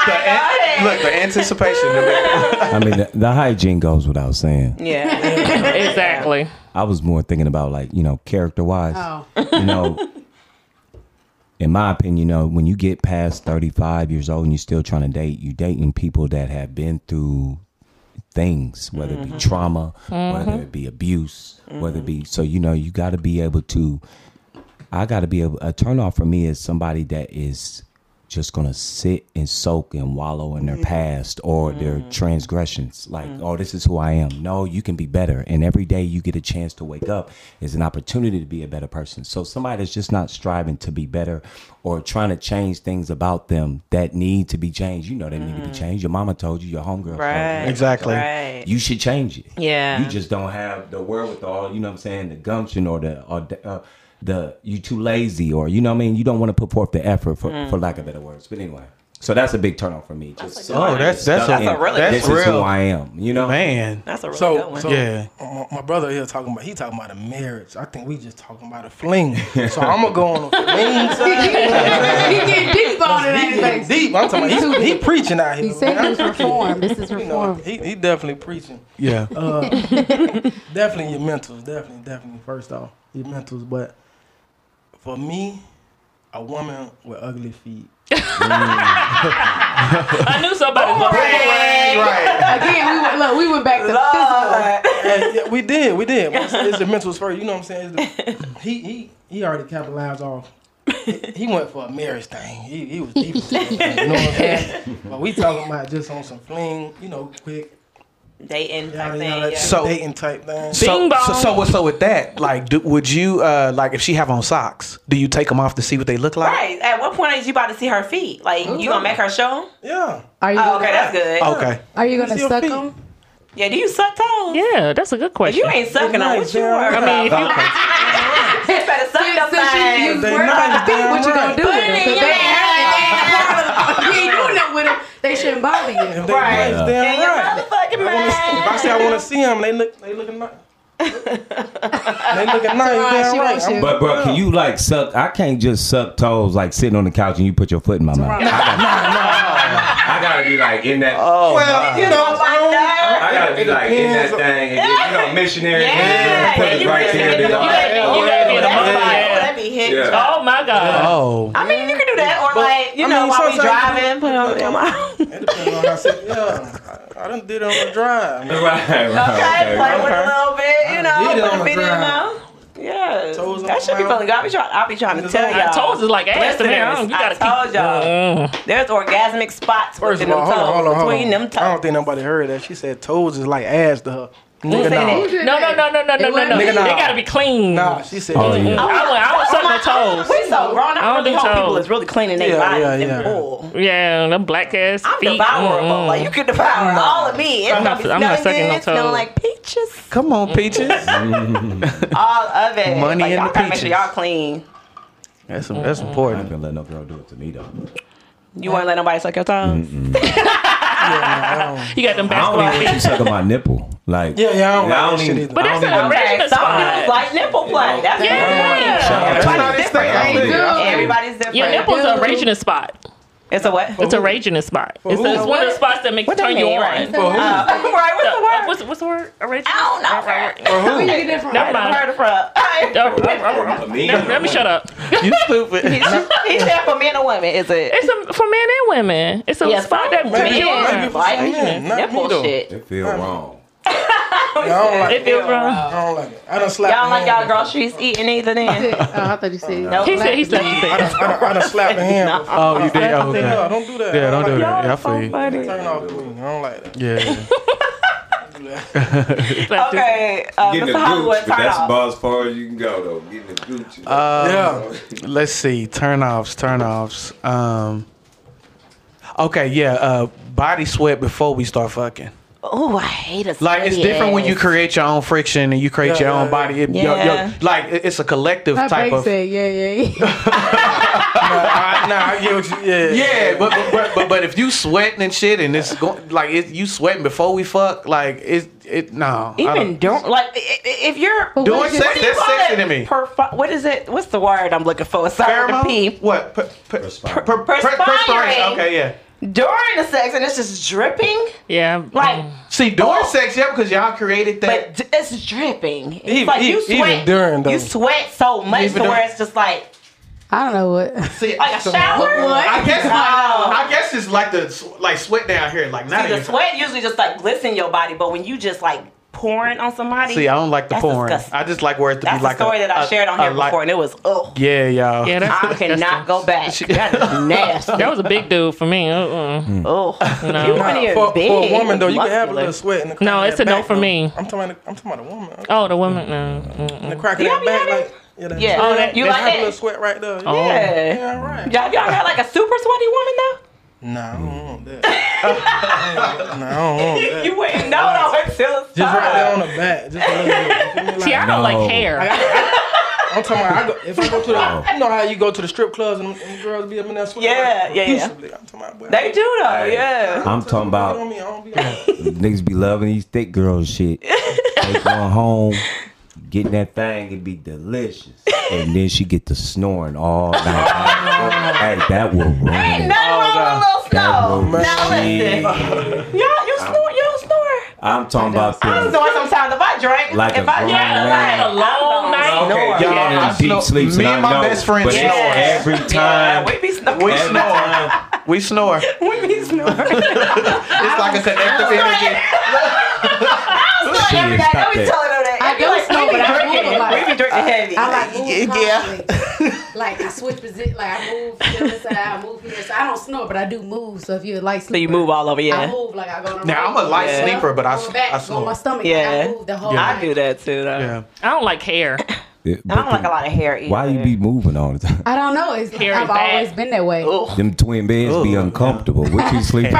The an- look, the anticipation. I mean, the, the hygiene goes without saying. Yeah. exactly. I was more thinking about like you know character wise. Oh. You know, in my opinion, you know when you get past thirty five years old and you're still trying to date, you're dating people that have been through things, whether it be mm-hmm. trauma, whether mm-hmm. it be abuse, whether it be mm-hmm. so you know you got to be able to. I got to be able. A turn off for me is somebody that is just gonna sit and soak and wallow in their mm-hmm. past or their mm-hmm. transgressions. Like, mm-hmm. oh, this is who I am. No, you can be better. And every day you get a chance to wake up is an opportunity to be a better person. So somebody that's just not striving to be better or trying to change things about them that need to be changed. You know they need to be changed. Your mama told you, your homegirl Right. told you. Exactly. Right. You should change it. Yeah. You just don't have the wherewithal, you know what I'm saying, the gumption or the or the, uh, the you too lazy or you know what I mean, you don't want to put forth the effort for Mm. for lack of better words. But anyway. So that's a big turn off for me. Just Oh, that's that's stuck a, That's a really that's this is real who I am. You know? man. That's a really So, good one. so Yeah. my, my brother here talking about he talking about a marriage. I think we just talking about a fling. So I'm gonna go on a fling side. he getting deep on it, He getting deep. I'm talking about he, he preaching out here. He said man. he was reformed. This is You know, reform. he, he definitely preaching. Yeah. Definitely your mentals. Definitely, definitely. First off, your mentals. But for me, a woman with ugly feet. I knew somebody was going to right. Again, we went, look, we went back to physical. Yeah, yeah, we did, we did. It's, it's the mentals first. You know what I'm saying? The- he he he already capitalized off. He went for a marriage thing. He, he was deep. thing, You know what I'm saying? But we talking about just on some fling, you know, quick Dating type yada, thing. Yeah. So- dating type thing. So, Bing so, so, with- so with that, like, do, would you, uh, like, if she have on socks, do you take them off to see what they look like? Right. At what point is you about to see her feet? Like, you gonna make her show 'em? Yeah. Are you Oh, gonna, okay, that's good. Okay. Are you gonna suck them? Yeah, do you suck toes? Yeah, that's a good If question. you ain't sucking them, nice, what you yeah. worried I mean, if about? you, You better suck them Since you, you things. They worried about nice, the feet, what you damn gonna do with them? 'Cause right. they ain't- You ain't doing that with them. They shouldn't bother you. If they Right. nice, damn And your right. motherfucking If I say I want to see them, they look, they looking nice. they looking nice, Right, damn she right. wants But bro, can you like suck? I can't just suck toes like sitting on the couch and you put your foot in my mouth. I gotta, I gotta be like in that. Oh, Well, you know, I oh, I gotta be like in that thing, and then, you know, missionary. Yeah, put it you right really there. get then them- all- you gotta- you oh, gotta be in the Yeah. That be hit. Yeah. oh my God. oh. I mean, you can do that, or like you I know, mean, while we driving, put it on your mouth. It depends on how sick. Yeah, I, I done did it on the drive. man. Right, right, Okay, play with okay. a little bit, you know, did it put on the the feet in your drive. mouth. Yeah, Toes that should be my feeling good. I be trying, I be trying to tell on- y'all. Toes is like ass to me. I don't- You I gotta keep. told y'all. Mm. There's orgasmic spots First within of all, them hold toes, on, hold on, hold between on. them I don't think nobody heard that. She said toes is like ass to her. Nigga, said nah. it? No, no, no, no, no, no, no, no. Nigga, They gotta be clean. Nah, she said. Oh, yeah. I want, I want something on toes. We so grown. I I don't really do hope people toes. is really cleaning their Yeah, bodies yeah, and pool. Yeah, them black ass I'm feet. devourable. Mm-mm. Like you can devour all of me. It's I'm gonna not- be I'm not sucking no good, smelling toes. like peaches. Come on, peaches. All of it. Money like, in y'all the gotta make sure peaches. y'all clean. That's that's important. I ain't important. gonna let no girl do it to me though. You won't let nobody suck your toes. You got them I don't basketball even want you feet. sucking my nipple. Like Yeah, yeah, I don't I like don't that shit even- either. But I it's don't an even- some spot. dudes like nipple play. That's Yeah. yeah. Shout out to Everybody's different. I feel you. Everybody's different. Your nipples are raging a spot. It's a what? It's a raging spot. It's, who? it's one of the spots that make What turn you on. right? For who? Uh, right, what's the word? What's, what's the word? A raging? I don't know. For who? We get it from. Never I mind. heard it from. Let, let me shut up. You stupid. He said for men or women, is it? It's a, for men and women. It's a Yeah, spot that some turns you men on. for like some men, not me nipple though. shit. It feel wrong. Yeah, I don't like It it. feels wrong. I don't like it. I done slapped. Y'all the like hand y'all before. groceries eating either then? Oh, I thought you said. Nope. He said he slapped his I face. done, I done, I done slapped the hand. before. Oh, you did. Oh, No, okay. don't do that. Yeah, don't do that. Yeah, I feel you. funny. Turn off the wing. I don't like that. Yeah. Slapped his- Okay, uh, Getting Mr. the Hollywood, but turn that's off. about as far as you can go though. Getting the gooch. Uh, yeah. Let's see. Turn offs. Turn offs. Um. Okay. Yeah. Uh. Body sweat before we start fucking. Oh, I hate a Like it's sweaty different when you create your own friction and you create Yeah, your yeah, own body. It, yo- yo- Yeah. like it's a collective My type bank of. said, yeah, yeah, yeah. Nah, I, nah, I get what you. Yeah. Yeah, but, but but but if you sweating and shit and it's going like it, you sweating before we fuck, like it it no. Even don't- don't like i- i- if you're Doing what is sex, it? do you that's sexy to me. Perfi- what is it? What's the word I'm looking for? Sorry, the P. Pheromone? What? Per, per, Perspiring. per, per, Perspiring. perspiration. Okay, yeah. During the sex and it's just dripping, Yeah. like, See, during Oh. sex, yeah, because y'all created that. but it's dripping. It's Even- like you even sweat. during, though. you sweat so much Even to where it's just like I don't know what. see, like a so- shower. I guess Oh. I guess it's like the like sweat down here, like not See, the even. sweat usually just like glisten your body, but when you just like pouring on somebody, See, I don't like the That's porn. disgusting. I just like where it to that's be like the story a, that I a- shared on here li- before, and it was oh, Yeah, y'all. Yeah, that's I cannot go back. That is nasty. That was a big dude for me. Uh-uh. Oh, No. you weren't even For, big. for a woman though, you can have a little sweat in the No, it's that a no for though. me. I'm talking. I'm talking about a woman. Oh, the woman. No. Mm-mm. In the crack of that back, like yeah, that, Yeah. Oh, that- you they like have a little sweat right there. Oh. Yeah. Yeah, right. Y'all, y'all had like a super sweaty woman though? Nah, I don't mm. want that. nah, I don't want that. You wouldn't know though until it's Just right there on the back, just a little bit. You? See, I don't like hair. I'm talking about I go, if I go to the, you know how you go to the strip clubs and, and girls be up in there sweating. Yeah, like, yeah, yeah. I'm talking about. boy, They do though, Hey. yeah. I'm talking about me, I don't be on. niggas be loving these thick girls shit. They going home, getting that thing, it'd be delicious. And then she get to snoring all night. hey, that will ruin Ain't it. nothing wrong with oh, a little That snow. will Now listen, y'all, you snore, you don't snore. I'm talking about I them. snore sometimes if I drink. Like if a I grown drink, man. like, A long night. I don't Okay, snore. y'all, Yeah, I in deep snore- sleeps, me and and I my know, best friend but snore. every Yeah, time, we be snoring. We every snore. time, We snore. We be snoring. It's like a connective energy. Snore every day. stop Don't be that. telling her that. I It be don't like, snore, we be but I drinking. move a lot. We be drinking heavy. I like move Yeah. constantly. Like I switch position, like I move to this side, I move here. So I don't snore, but I do move. So if you're a light sleeper, So you move all over, Yeah, I move like I go to Now, I'm a light go sleeper, but I go back, I go snore. my stomach. Yeah. Yeah, I move the whole. I night. do that too, though. Yeah. I don't like hair. it- I don't like a lot of hair either. why you be moving all the time? I don't know. It's Hair I've bad. always been that way. Ugh. Them twin beds be Ugh. uncomfortable. What you sleeping?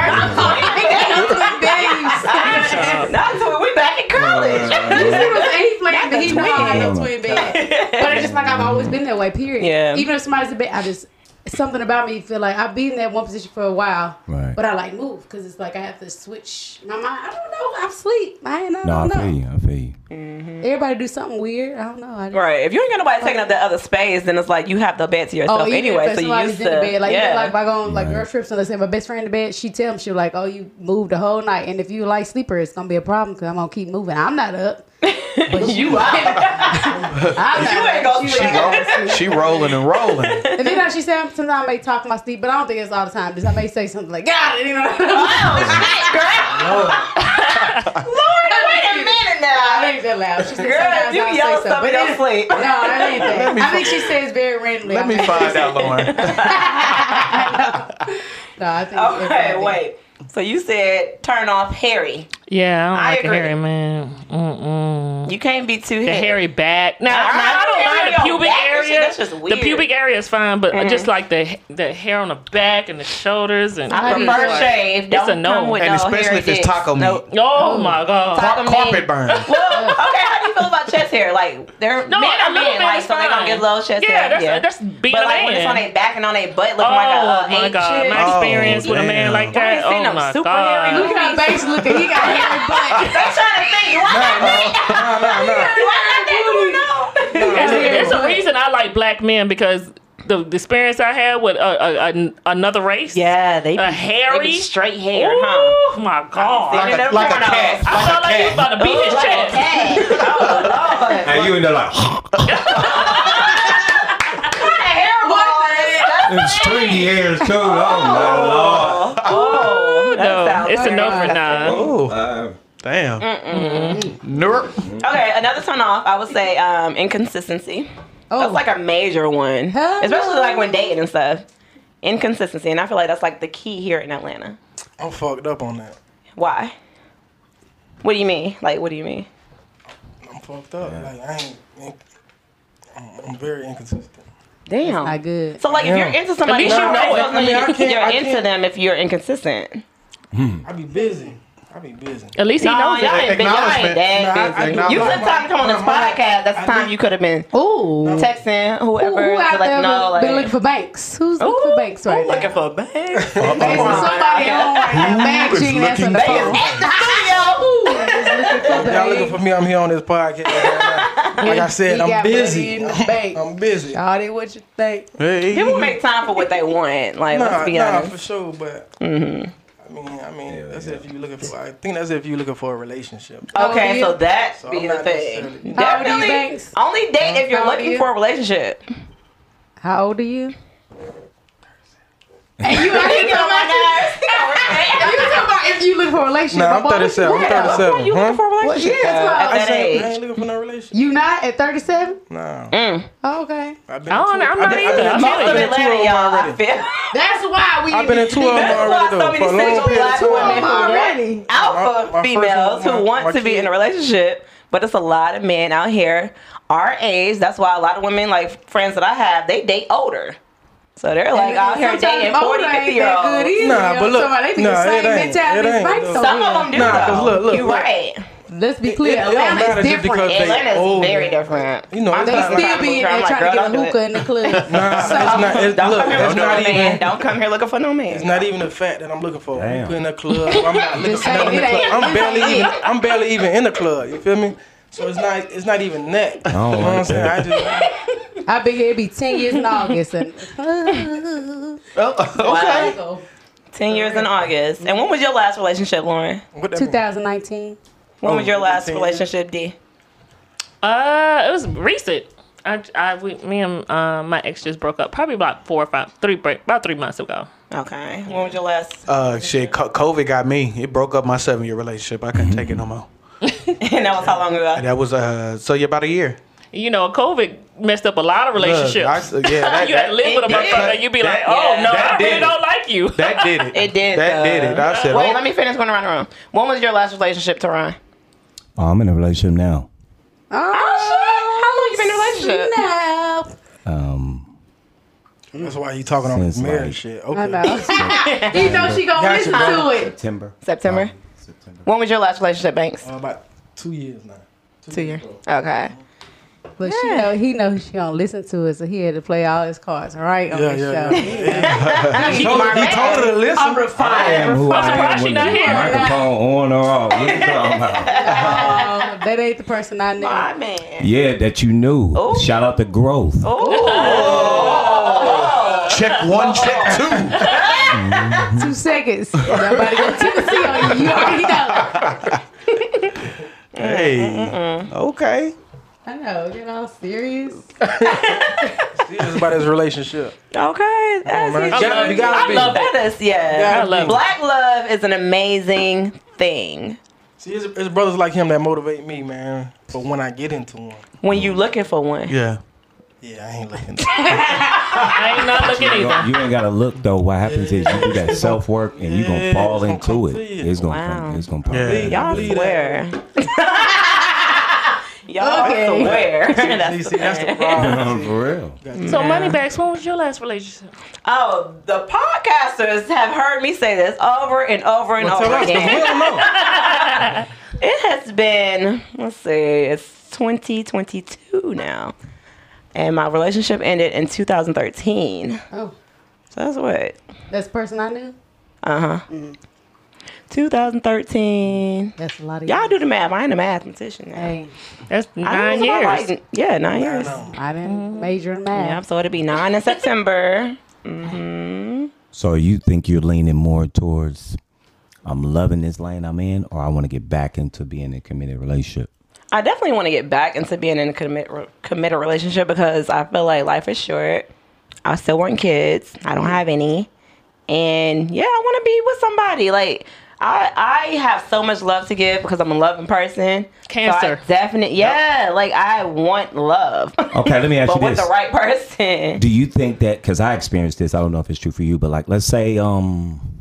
Not until we back in college. he was he playing, but he know I had no twin. twin bed. But it's just like I've always been that way. Period. Yeah. Even if somebody's in bed, I just something about me feel like I've been in that one position for a while. Right. But I like move because it's like I have to switch my mind. I don't know. I'm asleep. I ain't. I No, I don't know. feel you. I feel you. Mm-hmm. Everybody do something weird. I don't know. I just, Right. If you ain't got nobody taking up that other space, then it's like you have the bed to yourself Oh, anyway. if So you somebody's used in to. the bed, like yeah. even like if I go on like Right. girl trips and let's say my best friend in the bed, she tell me she like, oh, you moved the whole night, and if you like light sleeper, it's gonna be a problem because I'm gonna keep moving. I'm not up. But you out. You ain't She sleep. like, She rolling and rolling. And then like she said sometimes I may talk my sleep, but I don't think it's all the time. Just I may say something like, "Got it," you know. Oh shit, girl! Lord, wait a minute I now. ain't that loud. She said Girl, you I'll yell say stuff in but your sleep. No, it ain't that. me I think she says very randomly. Let I me find out, Lauren. No, I think Okay, it's- wait. So you said turn off hairy. Yeah, I don't I like agree. a hairy man. Mm-mm. You can't be too hairy. The hairy. hairy back. Now, Nah, I, I don't mind the pubic back area. shit, that's just The pubic area is fine, but just like the the hair on the back and the shoulders and I do prefer like- shave. It's Don't a no. come with And no especially hairy if it's dicks. taco meat. Nope. Oh my god. Taco meat. Carpet burn. Well, okay. How do you feel about chest hair? Like they're No, men are men, like is so they gonna get little chest Yeah, hair. that's- that's being But a like when it's on their back and on their butt, Oh looking like a uh, my god, my Oh, experience with a man like I ain't that. Seen them my super god. hairy Look at Banks looking. He got hairy butt. I'm trying to think. Why not. Do I that going on? It's, it's a reason I like black men because the, the experience I had with a, a, a, another race. Yeah, they be, A hairy? they be straight haired, huh? Oh my god. Like a- like a cat. I felt like he was about to beat his chest. Hey, oh lord. And you in there like, What a hairball is. and stringy hairs too. Oh, my Oh, that No, sounds it's a no bad. for nine. Oh, Lord. Uh, damn. Nerp. Okay, another turn off. I would say um, inconsistency. Oh, That's like a major one, Hello. especially like when dating and stuff. Inconsistency, and I feel like that's like the key here in Atlanta. I'm fucked up on that. Why? What do you mean? Like, what do you mean? I'm fucked up. Like I ain't. ain't I'm, I'm very inconsistent. Damn. not good. So like, if you're into somebody, At you you're know it. I mean, I can't- you're I into can't- them if you're inconsistent. I be busy. I be busy. At least he No, knows y'all it. ain't, been, y'all ain't Acknowledgement. that Nah, I- I busy. you could took time to come on this my- my- podcast. That's the time do- you could have been Ooh. texting Who, whoever who to out let there know. been Like, looking for banks? Who's looking for banks right now? looking for banks. Banks, somebody on right now. Bag chicken that's on the phone. at the studio. Y'all looking for me? I'm here on this podcast. Like I said, I'm busy. in the bank. I'm busy. Y'all did what you think. Hey. People make time for what they want. Like, Nah, let's be nah, honest. for sure. But Mm-hmm. I mean, I mean, that's if you're looking for. I think that's if you're looking for a relationship. Okay, Oh, so yeah. that So be the thing. necessarily- How old Definitely, only date if you're looking you? for a relationship. How old are you? And you ain't talking about you. You talking about if you look for a relationship? Nah, I'm boy. 37. I'm Yeah. 37. You looking for a relationship yeah, that's though, what at I that I ain't looking for no relationship. You not at 37? No. Mm. Oh, okay. I've been I don't in know, I'm I've not been- either. I've been I'm in two- not I've Most of been in two Atlanta, of them y'all, I already. feel. That's why we I've been in two of them That's why so many For a long single period of black women Already. alpha My- my females who want to be in a relationship, but it's a lot of men out here our age. That's why a lot of women, like friends that I have, they date older. So they're like out here dating 40, 50 year olds. Nah, but look, they be nah, the it same ain't. mentality It as ain't, banks though. over Some of them do Nah, 'cause though. look, look, you look. right. Let's be clear. It- it don't matter Atlanta's just different. because they Atlanta's older. very different. You know, They still like- be in I'm there like, trying to get a don't do it. hookah in the club. Nah, it's not. It's, Don't look, come here looking for not no man. even. Don't come here looking for no man. It's not even the fact that I'm looking for. Damn. We in a club. I'm not looking for nothing in the club. I'm barely even. I'm barely even in the club. You feel me? So it's not. It's not even that. You know don't what I'm saying? I just. I been here be 10 years in August. And, okay. Wow. Ten years in August. And when was your last relationship, Lauren? 2019. When was your Oh, last 10 relationship, D? Uh, it was recent. I, I, we, me and uh, my ex just broke up probably about four or five, three, break, about three months ago. Okay. When was your last? Uh, shit, COVID got me. It broke up my seven year relationship. I couldn't take it no more. and that was how long ago? That was uh, so yeah, about a year. You know, COVID messed up a lot of Look, relationships. I- yeah, that, you had to that, live with a It did. motherfucker, and you be like, "Oh yeah, no, that I did really it. don't like you." that did it. It did. That though. did it. I said, Wait, oh, let me finish going around the room. When was your last relationship, Teron? Oh, I'm in a relationship now. Oh, shit. How long you been in a relationship? No. Um, That's why you talking on Since, this marriage like- shit. I Okay. know. he know she gonna Gotcha, listen to it. September. September. September. When was your last relationship, Banks? Uh, about two years now. Two years. Okay. But she know he know she don't listen to it, so he had to play all his cards right on Yeah, the yeah, show. yeah. He told her- he told her to listen. I'm refined. am who I surprised am she when not the here. microphone on or off. What you talking about? Oh, that ain't the person I knew. My man. Yeah, that you knew. Ooh. Shout out to growth. Oh. Oh. check one, check two. Two seconds. Nobody go Tennessee on you. You already know. Hey, okay. I know. Get all serious. Serious about his relationship. Okay. That's man. You gotta- you gotta I be. love that. Is, yeah. gotta love it. Black love is an amazing thing. See, it's, it's brothers like him that motivate me, man. For when I get into one. When you looking for one. Yeah. Yeah, I ain't looking. I ain't not looking You, either. you ain't gotta look though. What happens is you do that self work and you gonna fall it's into it. It's gonna Wow. come. It's gonna pop. Yeah. Y'all Believe swear. Y'all Okay. swear. That's see, that's the the problem. For real. So, Moni Bagz, when was your last relationship? Oh, the podcasters have heard me say this over and over and Well, over us, 'cause we again. don't. It has been, let's see, it's 2022 now. And my relationship ended in 2013. Oh, So that's what? that's the person I knew. Uh huh. 2013. That's a lot of. Y'all years. do the math. I ain't a mathematician. Now. Hey, That's nine know it's about years. right- Yeah, nine years. No. I didn't major in math. Yeah, so it'll be nine in September. Mm-hmm. So you think you're leaning more towards I'm loving this lane I'm in, or I want to get back into being in a committed relationship? I definitely want to get back into being in a commit, committed relationship because I feel like life is short. I still want kids. I don't have any. And yeah, I want to be with somebody. Like I I have so much love to give because I'm a loving person. Cancer. So definitely yeah, like I want love. Okay, let me ask but you with this. the right person. Do you think that because I experienced this, I don't know if it's true for you, but like let's say um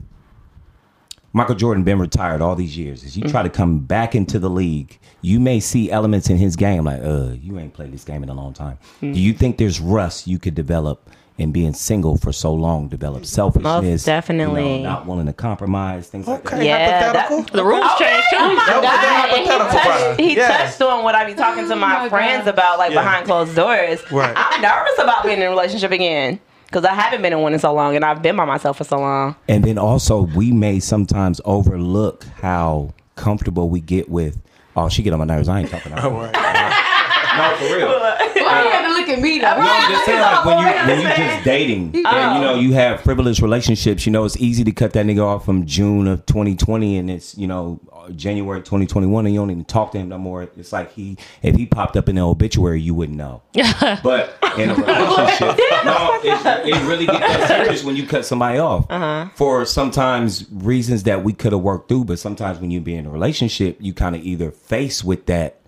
Michael Jordan been retired all these years. As you try to come back into the league, you may see elements in his game like, uh, you ain't played this game in a long time. Do you think there's rust you could develop in being single for so long, develop selfishness, definitely. you know, not willing to compromise, things like that? Okay, Yeah, hypothetical. The rules changed. Oh my That God, he hypothetical, touched, he Yeah. touched on what I be talking to my, my friends God. about, like Yeah. behind closed doors. Right. I'm nervous about being in a relationship again because I haven't been in one in so long, and I've been by myself for so long. And then also, we may sometimes overlook how comfortable we get with. Oh, she get on my nerves. I ain't talking. About her. No, for real. Why you have to look at me though? No, I'm just saying, like when you when you just dating, and you know you have frivolous relationships. You know it's easy to cut that nigga off from June of 2020, and it's you know January 2021, and you don't even talk to him no more. It's like he if he popped up in the obituary, you wouldn't know. but in a relationship, no, it, it really gets that serious when you cut somebody off uh-huh. for sometimes reasons that we could have worked through. But sometimes when you be in a relationship, you kind of either face with that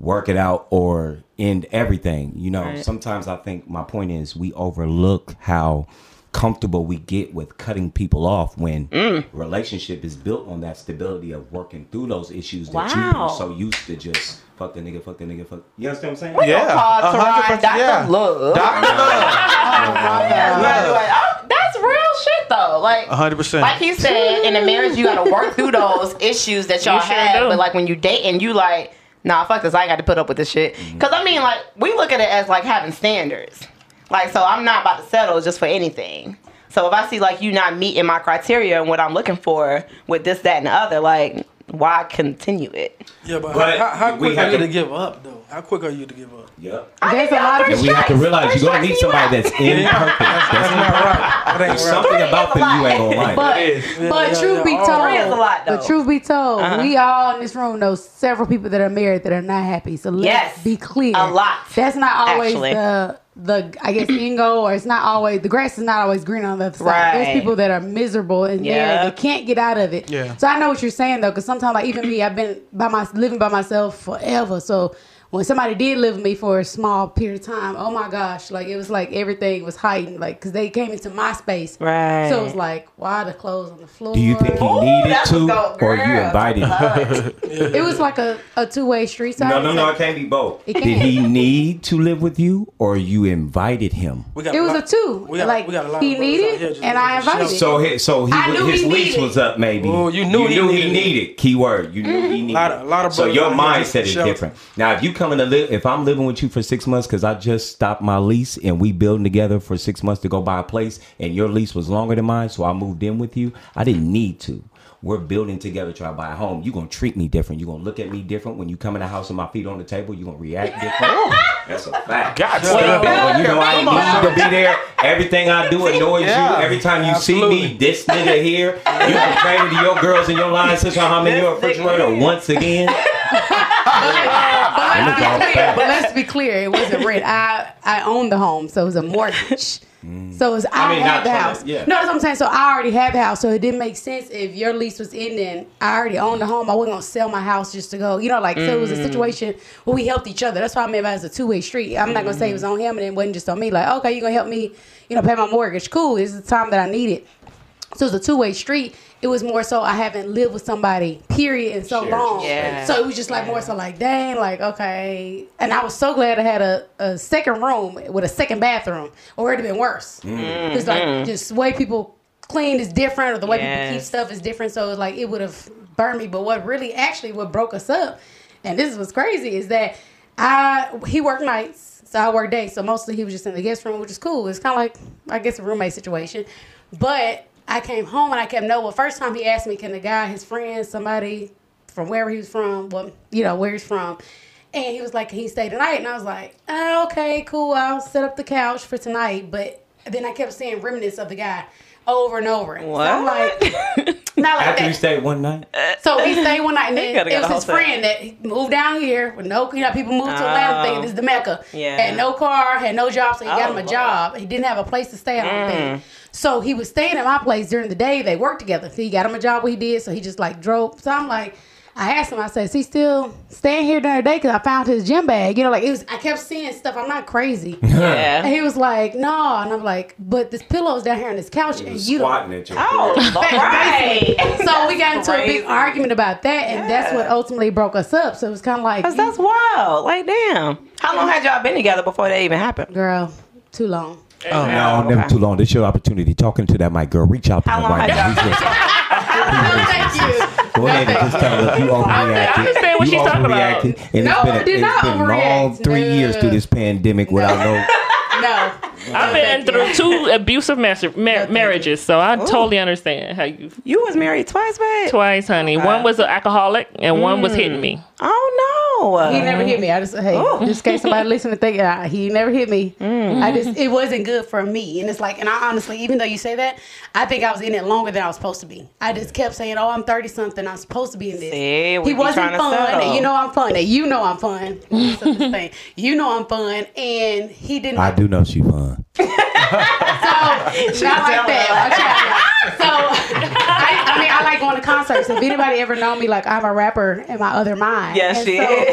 work it out or end everything. You know, Right. sometimes I think my point is we overlook how comfortable we get with cutting people off when Mm. relationship is built on that stability of working through those issues that you are so used to just fuck the nigga, fuck the nigga, fuck. You understand what I'm saying? Yeah, Pause a hundred percent, Dr. yeah. Love. Dr. Love. That's like, oh, that's real shit though. Like A hundred percent. Like he said, in a marriage, you gotta work through those issues that y'all You sure have. do. But like when you date and you like, nah, fuck this, I got to put up with this shit. Mm-hmm. Cause I mean, like we look at it as like having standards. Like so, I'm not about to settle just for anything. So if I see like you not meeting my criteria and what I'm looking for with this, that, and the other, like why continue it? Yeah, but, But how, how we quick have are you to- to give up though? How quick are you to give up? Yep. There's a lot of And we have to realize you're gonna meet somebody that's imperfect. That's That's not right. That ain't There's right. something about them you ain't gonna like. But, Yeah, but yeah, truth yeah. be All told, Three is a lot, though. but truth be told, Uh-huh. we all in this room know several people that are married that are not happy. So let's Yes. be clear. A lot, That's not always actually. the the I guess end goal, or it's not always the grass is not always green on the other side. Right. There's people that are miserable in there Yeah. they can't get out of it. Yeah. So I know what you're saying though, because sometimes like even me, I've been by my living by myself forever. So when somebody did live with me for a small period of time, oh my gosh, like it was like everything was heightened, like because they came into my space. Right. So it was like, why the clothes on the floor? Do you think he Ooh, needed to, what's go- or you invited him? It was like a, a two way street. So No, no, no. like- It can't be both. It Did can't. he need to live with you, or you invited him? We got It was lot- a two. We got, like we got a lot he of brothers needed, just and I looking for invited. So, he, so he, was- his he lease needed was up. Maybe you knew he he needed needed. Keyword. You knew mm-hmm. he needed. Lot of- lot of so your out here just mindset is different. Now, if you coming to live, if I'm living with you for six months because I just stopped my lease and we building together for six months to go buy a place, and your lease was longer than mine, so I moved in with you. I didn't need to. We're building together to try to buy a home. You're gonna treat me different. You're gonna look at me different when you come in the house with my feet on the table. You're gonna react different. That's a fact. God So, damn. you know I need to be there. Everything I do annoys Yeah. you. Every time you see me, this nigga here, you complaining to your girls and your line sister how I'm in your refrigerator once again. All But let's be clear, it wasn't rent. I I owned the home, so it was a mortgage. Mm. So it's I, mean, had the trying to- house. yeah. No, that's what I'm saying. So I already had the house, so it didn't make sense if your lease was ending. I already owned the home. I wasn't gonna sell my house just to go. You know, like so it was a mm. situation where we helped each other. That's why I meant it as a two way street. I'm not gonna say it was mm. on him and it wasn't just on me. Like, okay, you're gonna help me, you know, pay my mortgage. Cool. This is the time that I need it. So it's a two way street. It was more so I haven't lived with somebody, period, in so long. Yeah. So it was just like more so like, dang, like, okay. And I was so glad I had a, a second room with a second bathroom, or it'd have been worse. Mm. Mm-hmm. Because like mm-hmm. just the way people clean is different, or the way people keep stuff is different. So it's like it would have burned me. But what really actually what broke us up, and this was crazy, is that I he worked nights, so I worked days. So mostly he was just in the guest room, which is cool. It's kind of like I guess a roommate situation. But I came home and I kept no. Well, first time he asked me, can the guy, his friend, somebody from wherever he was from, well, you know where he's from. And he was like, "Can he stay tonight?" And I was like, oh, "Okay, cool. I'll set up the couch for tonight." But then I kept seeing remnants of the guy over and over. So I'm like, not like After you that. stayed one night, So he stayed one night, and then it was his whole set. friend that moved down here with no, you know, people moved to Atlanta thinking this is the Mecca. Yeah. Had no car, had no job, so he got Oh, him a Lord. job. He didn't have a place to stay, I don't think. So he was staying at my place during the day. They worked together. So he got him a job what he did, so he just like drove. So I'm like, I asked him, I said, is he still staying here during the day? Because I found his gym bag. You know, like it was, I kept seeing stuff. I'm not crazy. And Yeah. he was like, no. And I'm like, but this pillow's down here on this couch, and you don't squatting at your Oh, right. so we got into a big argument about that, and that's what ultimately broke us up. So it was kind of like, Cause that's wild. Like, damn. How long had y'all been together before that even happened? girl, too long. Oh, No, never too long. This is your opportunity. Talking to that mic, girl. Reach out to How him long right now. y'all He's listening. Thank you. Go ahead and just tell us you overreacted. I understand what you she's talking about. overreacted, And No, it's been, I a, did not it's been long overreact. three years No. through this pandemic without no. No, I've been through two abusive mas- mar- marriages, so I totally understand how you You was married twice, babe? twice, honey. One was an alcoholic, and one was hitting mm. me. Oh, no. He never hit me. I just hey, just in case somebody listening to think uh, he never hit me. I just it wasn't good for me, and it's like, and I honestly, even though you say that, I think I was in it longer than I was supposed to be. I just kept saying, "Oh, I'm 30 something. I'm supposed to be in this." See, he wasn't fun. And you know I'm fun. And you know I'm fun. That's this thing. You know I'm fun, and he didn't. I do know she fun. So not like that. Watch. So I, I mean, I like going to concerts. If anybody ever know me, like I'm a rapper in my other mind. Yes, And she so is.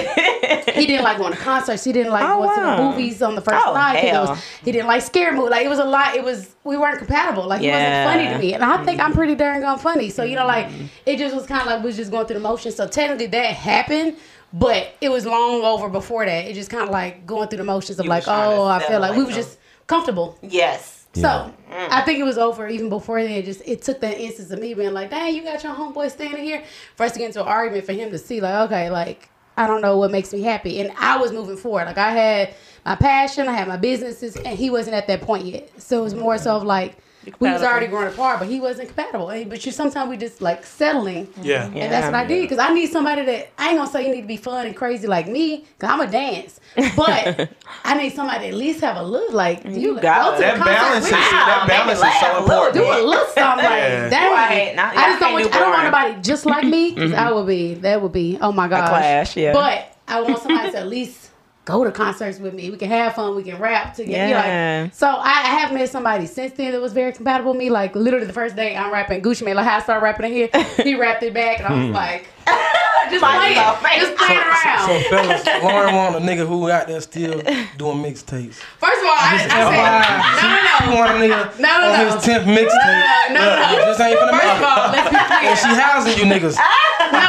He didn't like going to concerts. He didn't like Oh, going to the movies on the first Oh, night. 'cause it hell. was- he didn't like scary movies. Like it was a lot. It was we weren't compatible. Like he wasn't funny to me, and I think I'm pretty darn gone funny. So you know, like mm-hmm. it just was kind of like we was just going through the motions. So technically that happened. But it was long over before that. It just kind of like going through the motions of You like, was trying to oh, I feel like we were just comfortable. yes. So I think it was over even before then. It just it took that instance of me being like, "Dang, you got your homeboy standing here," for us to get into an argument for him to see like, okay, like I don't know what makes me happy, and I was moving forward. Like I had my passion, I had my businesses, and he wasn't at that point yet. So it was more so of like we was already growing apart, but he wasn't compatible. But you sometimes we just like settling. Yeah. And that's what I did because I need somebody that I ain't gonna say you need to be fun and crazy like me because I'm a dance, but I need somebody that at least have a look like you. got go to That balance with is me. see, that balance is so laugh a little important. do a little something like Yeah. dang. Right. Now- I just don't want can't I do don't want nobody just like me because mm-hmm. I would be that would be oh my gosh clash, yeah. But I want somebody to at least go to concerts with me. We can have fun. We can rap together. Yeah. like- so I, I have met somebody since then that was very compatible with me. Like literally the first day I'm rapping Gucci Mane, like how I started rapping in here, he rapped it back, and I was hmm. like, just Might playing, as well, might just as well. playing around. So fellas, Lauren want a nigga who out there still doing mixtapes. First of all, I, I said no, no, She no. want a nigga No, no, on no. his tenth mixtape. No, no, no. Look, This ain't finna First of all, let's be clear. And she housing you niggas. No,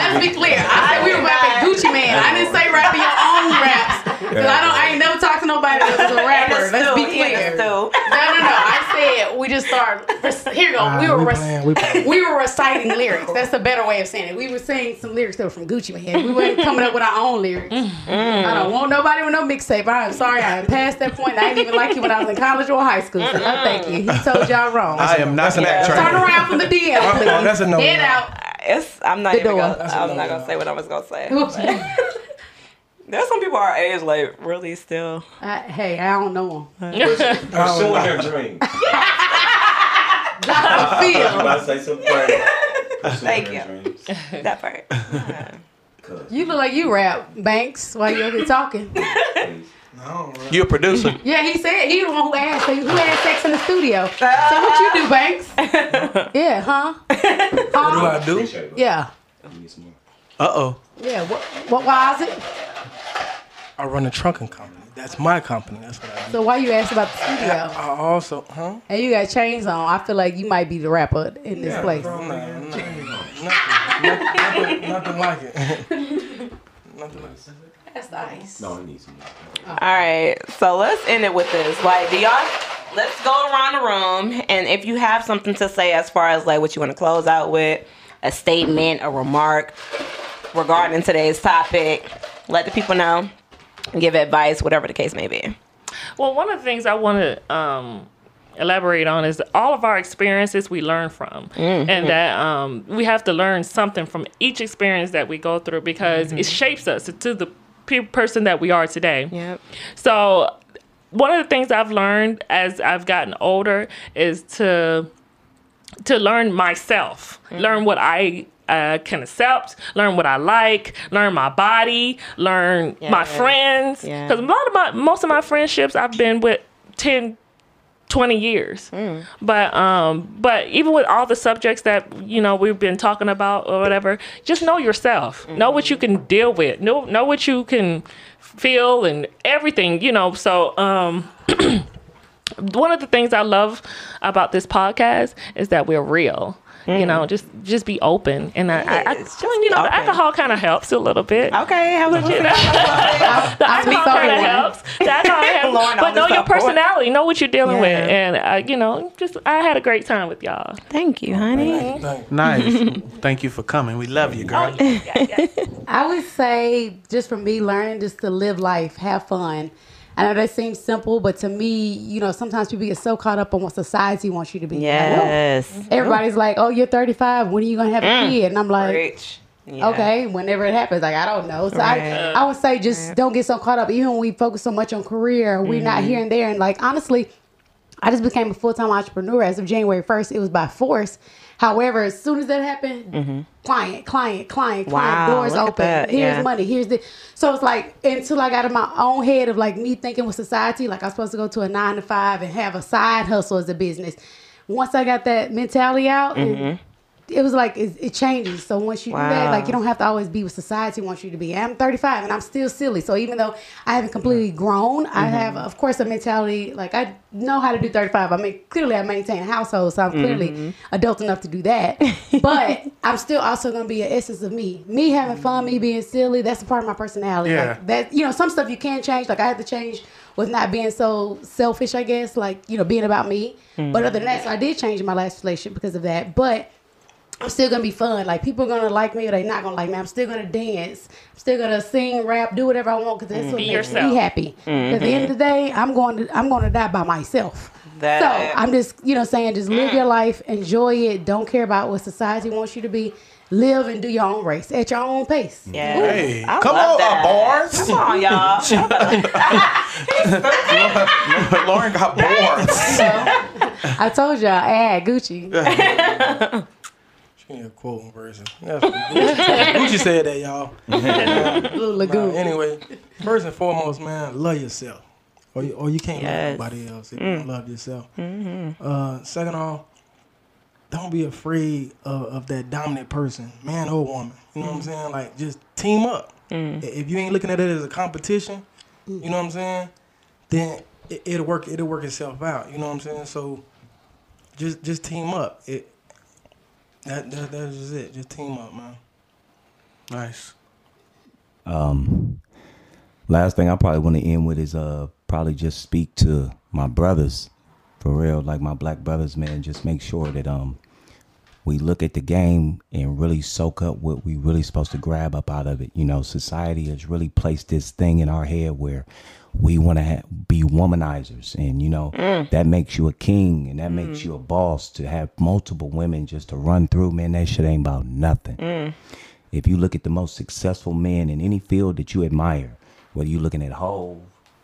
let's be clear. I said we were rapping Gucci Mane. I didn't say rapping your own raps. Cause I don't. I ain't never talked to nobody that was a rapper. Let's be clear. No, no, no. I said we just started. Here you go. we were we rec- playing, we playing. we were reciting lyrics. That's a better way of saying it. We were saying some lyrics that were from Gucci Mane. We weren't coming up with our own lyrics. Mm. I don't want nobody with no mixtape. I'm sorry. I am past that point. I didn't even like you when I was in college or high school. So no, thank you. He told y'all wrong. I am not an actor. Turn around from the DM, please. Oh, that's a no. Head out. It's. I'm not The even. door. Gonna, That's a I'm not gonna say what I was gonna say. There's some people our age like really still. I, hey, I don't know him. pursuing her dream. I feel. about to say something crazy. Thank Pursuing her you. dreams. That part. Yeah. You look like you rap, Banks, while you're here talking. please. No, bro. You a producer? Yeah, he said he the one who asked. Who had sex in the studio? So what you do, Banks? yeah, huh? What do I do? Yeah, Uh oh. yeah. What? What? Why is it? I run a trucking company. That's my company. That's what I do. So why you asked about the studio? I also, huh? And you got chains on. I feel like you might be the rapper in this place. Bro, nah, nah, nothing, nothing, nothing like it. nothing like it. That's nice. No, it needs some. All right, so let's end it with this. Like, do y'all? Let's go around the room, and if you have something to say as far as like what you want to close out with, a statement, a remark regarding today's topic, let the people know. Give advice, whatever the case may be. Well, one of the things I want to um, elaborate on is all of our experiences we learn from, Mm-hmm. and that um, we have to learn something from each experience that we go through because Mm-hmm. it shapes us to the pe- person that we are today. Yep. So, one of the things I've learned as I've gotten older is to to learn myself, learn what I uh, can accept, learn what I like, learn my body, learn my friends. Yeah. Because a lot of my most of my friendships I've been with 10, 20 years. But um, but even with all the subjects that you know we've been talking about or whatever, just know yourself. Know what you can deal with. Know know what you can feel and everything. You know. So um, one of the things I love about this podcast is that we're real. You know, just just be open, and I, I, I Yes, just you be know, the alcohol kind of helps a little bit. Okay, how about you? know? The alcohol kind of helps. The alcohol helps. Lauren but know your personality. Know what you're dealing Yeah. with, and uh, you know, just I had a great time with y'all. Thank you, honey. Nice. Thank you for coming. We love you, girl. I would say just from me learning just to live life, have fun. I know that seems simple, but to me, you know, sometimes people get so caught up on what society wants you to be. Like, whoa. Yes. Everybody's like, "Oh, you're 35. When are you gonna have a mm. kid?" And I'm like, Preach. Yeah. Okay, whenever it happens, like I don't know. So Right. I, I would say just don't get so caught up. Even when we focus so much on career, we're not mm-hmm. here and there. And like honestly, I just became a full time entrepreneur as of January first. It was by force. However, as soon as that happened, client, client, client, client, Wow, doors open. Here's yeah. money. Here's the. So it's like until I got in my own head of like me thinking with society, like I'm supposed to go to a nine to five and have a side hustle as a business. Once I got that mentality out, and it was like it, it changes. So once you do that, like you don't have to always be what society wants you to be. I'm 35 and I'm still silly. So even though I haven't completely grown, I mm-hmm. have, of course, a mentality like I know how to do 35. I mean, clearly I maintain a household, so I'm clearly mm-hmm. adult enough to do that. but I'm still also going to be an essence of me. Me having fun, me being silly. That's a part of my personality. Yeah. Like that, you know, some stuff you can change. Like I had to change with not being so selfish. I guess, like you know, being about me. But mm-hmm. other than that, so I did change my last relationship because of that. But I'm still gonna be fun. Like people are gonna like me or they not gonna like me. I'm still gonna dance. I'm still gonna sing, rap, do whatever I want because that's mm. what Be makes yourself. me happy. At the end of mm-hmm. the day, I'm going to I'm going to die by myself. That- so I'm just you know saying just live mm. your life, enjoy it. Don't care about what society wants you to be. Live and do your own race at your own pace. Yeah. Hey, come on, that. bars. Come on, y'all. Lauren got bored. I told y'all, add Gucci. She need a quote version. That's what Gucci, Gucci said that, y'all. Little Nah, uh, Lagoon. anyway, first and foremost, man, love yourself. Or you, or you can't Yes. love nobody else if you mm. don't love yourself. Mm-hmm. Uh, second off, don't be afraid of, of that dominant person, man or woman. You know what I'm mm. saying? Like, just team up. Mm. I- If you ain't looking at it as a competition, you know what I'm saying? Then it, it'll work. It'll work itself out. You know what I'm saying? So, just just team up. It that, that that's just it. Just team up, man. Nice. Um, last thing I probably want to end with is uh probably just speak to my brothers, for real, like my black brothers, man. Just make sure that um we look at the game and really soak up what we really supposed to grab up out of it. You know, society has really placed this thing in our head where we want to ha- be womanizers, and you know mm. that makes you a king and that makes mm. you a boss to have multiple women just to run through. Man, that shit ain't about nothing. Mm. If you look at the most successful men in any field that you admire, whether you're looking at Hov,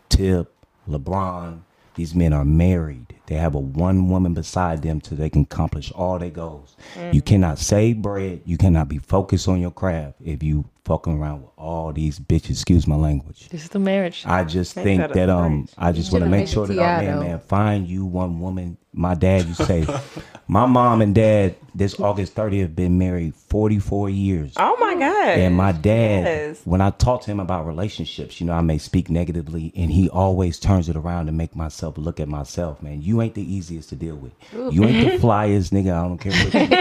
Tip, LeBron, these men are married. They have a one woman beside them so they can accomplish all their goals. You cannot save bread. You cannot be focused on your craft if you fucking around with all these bitches. Excuse my language. This is the marriage. I just Ain't think that a that um I just want to make sure that our man man find you one woman. My dad you say, my mom and dad this August 30th been married 44 years. Oh my god. And my dad, Yes. when I talk to him about relationships, you know, I may speak negatively, and he always turns it around to make myself look at myself. Man, you ain't the easiest to deal with. You ain't the flyest nigga. I don't care what you think.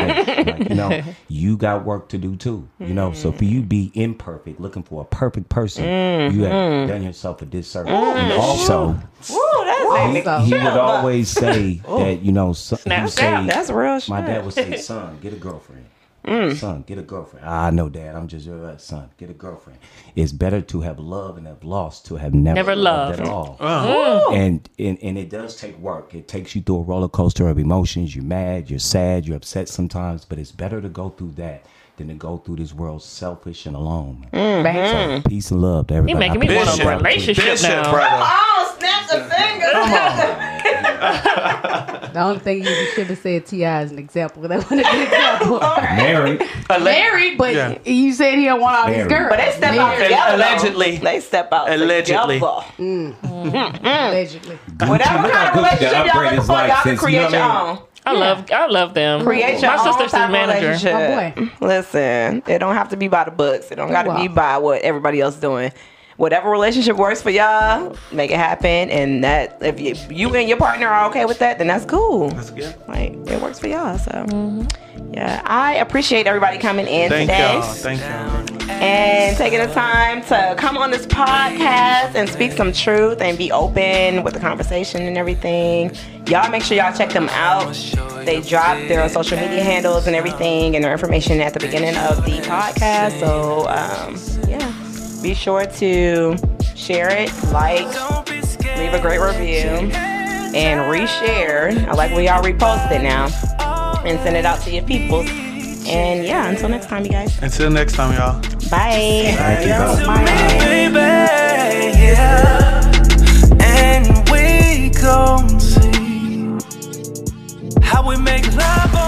Like, you know, you got work to do too. You know, so for you mm. be imperfect, looking for a perfect person, mm-hmm. you have done yourself a disservice. Mm. And also, Woo, that's made Also. he would always say that you know, he say, That's real shit. my dad would say, "Son, get a girlfriend." Mm. Son, get a girlfriend. Ah, no, Dad. I'm just your uh, son. Get a girlfriend. It's better to have loved and have lost to have never, Never loved, loved. at all. And, and and it does take work. It takes you through a roller coaster of emotions. You're mad. You're sad. You're upset sometimes. But it's better to go through that than to go through this world selfish and alone. So peace and love to He everybody. making me want a relationship Bishop, now. brother. Oh, snap the fingers. The only thing you should have said T.I. as an example. That wasn't a good example. Married. Married, but Yeah. you said he don't want all these Married. girls. But they step out Married. together. though. Allegedly. They step out Allegedly. together. Mm. Mm. Allegedly. Whatever kind of relationship y'all upgrade looking for, y'all can since, you create know your what I mean? own. I love I love them. Create your My own sister's type his of manager. relationship. My boy. Listen, it don't have to be by the books. It don't got to be by what everybody else is doing. Whatever relationship works for y'all, make it happen. And that if you, you and your partner are okay with that, then that's cool. That's good. Like it works for y'all. So yeah, I appreciate everybody coming in Thank today y'all. Thank y'all. and taking the time to come on this podcast and speak some truth and be open with the conversation and everything. Y'all make sure y'all check them out. They drop their social media handles and everything and their information at the beginning of the podcast. So um, yeah, be sure to share it, like, leave a great review, and reshare. I like when y'all repost it now and send it out to your people. And yeah, until next time, you guys. Until next time, y'all. Bye. Bye. Bye. Bye. And we gon' see how we make love.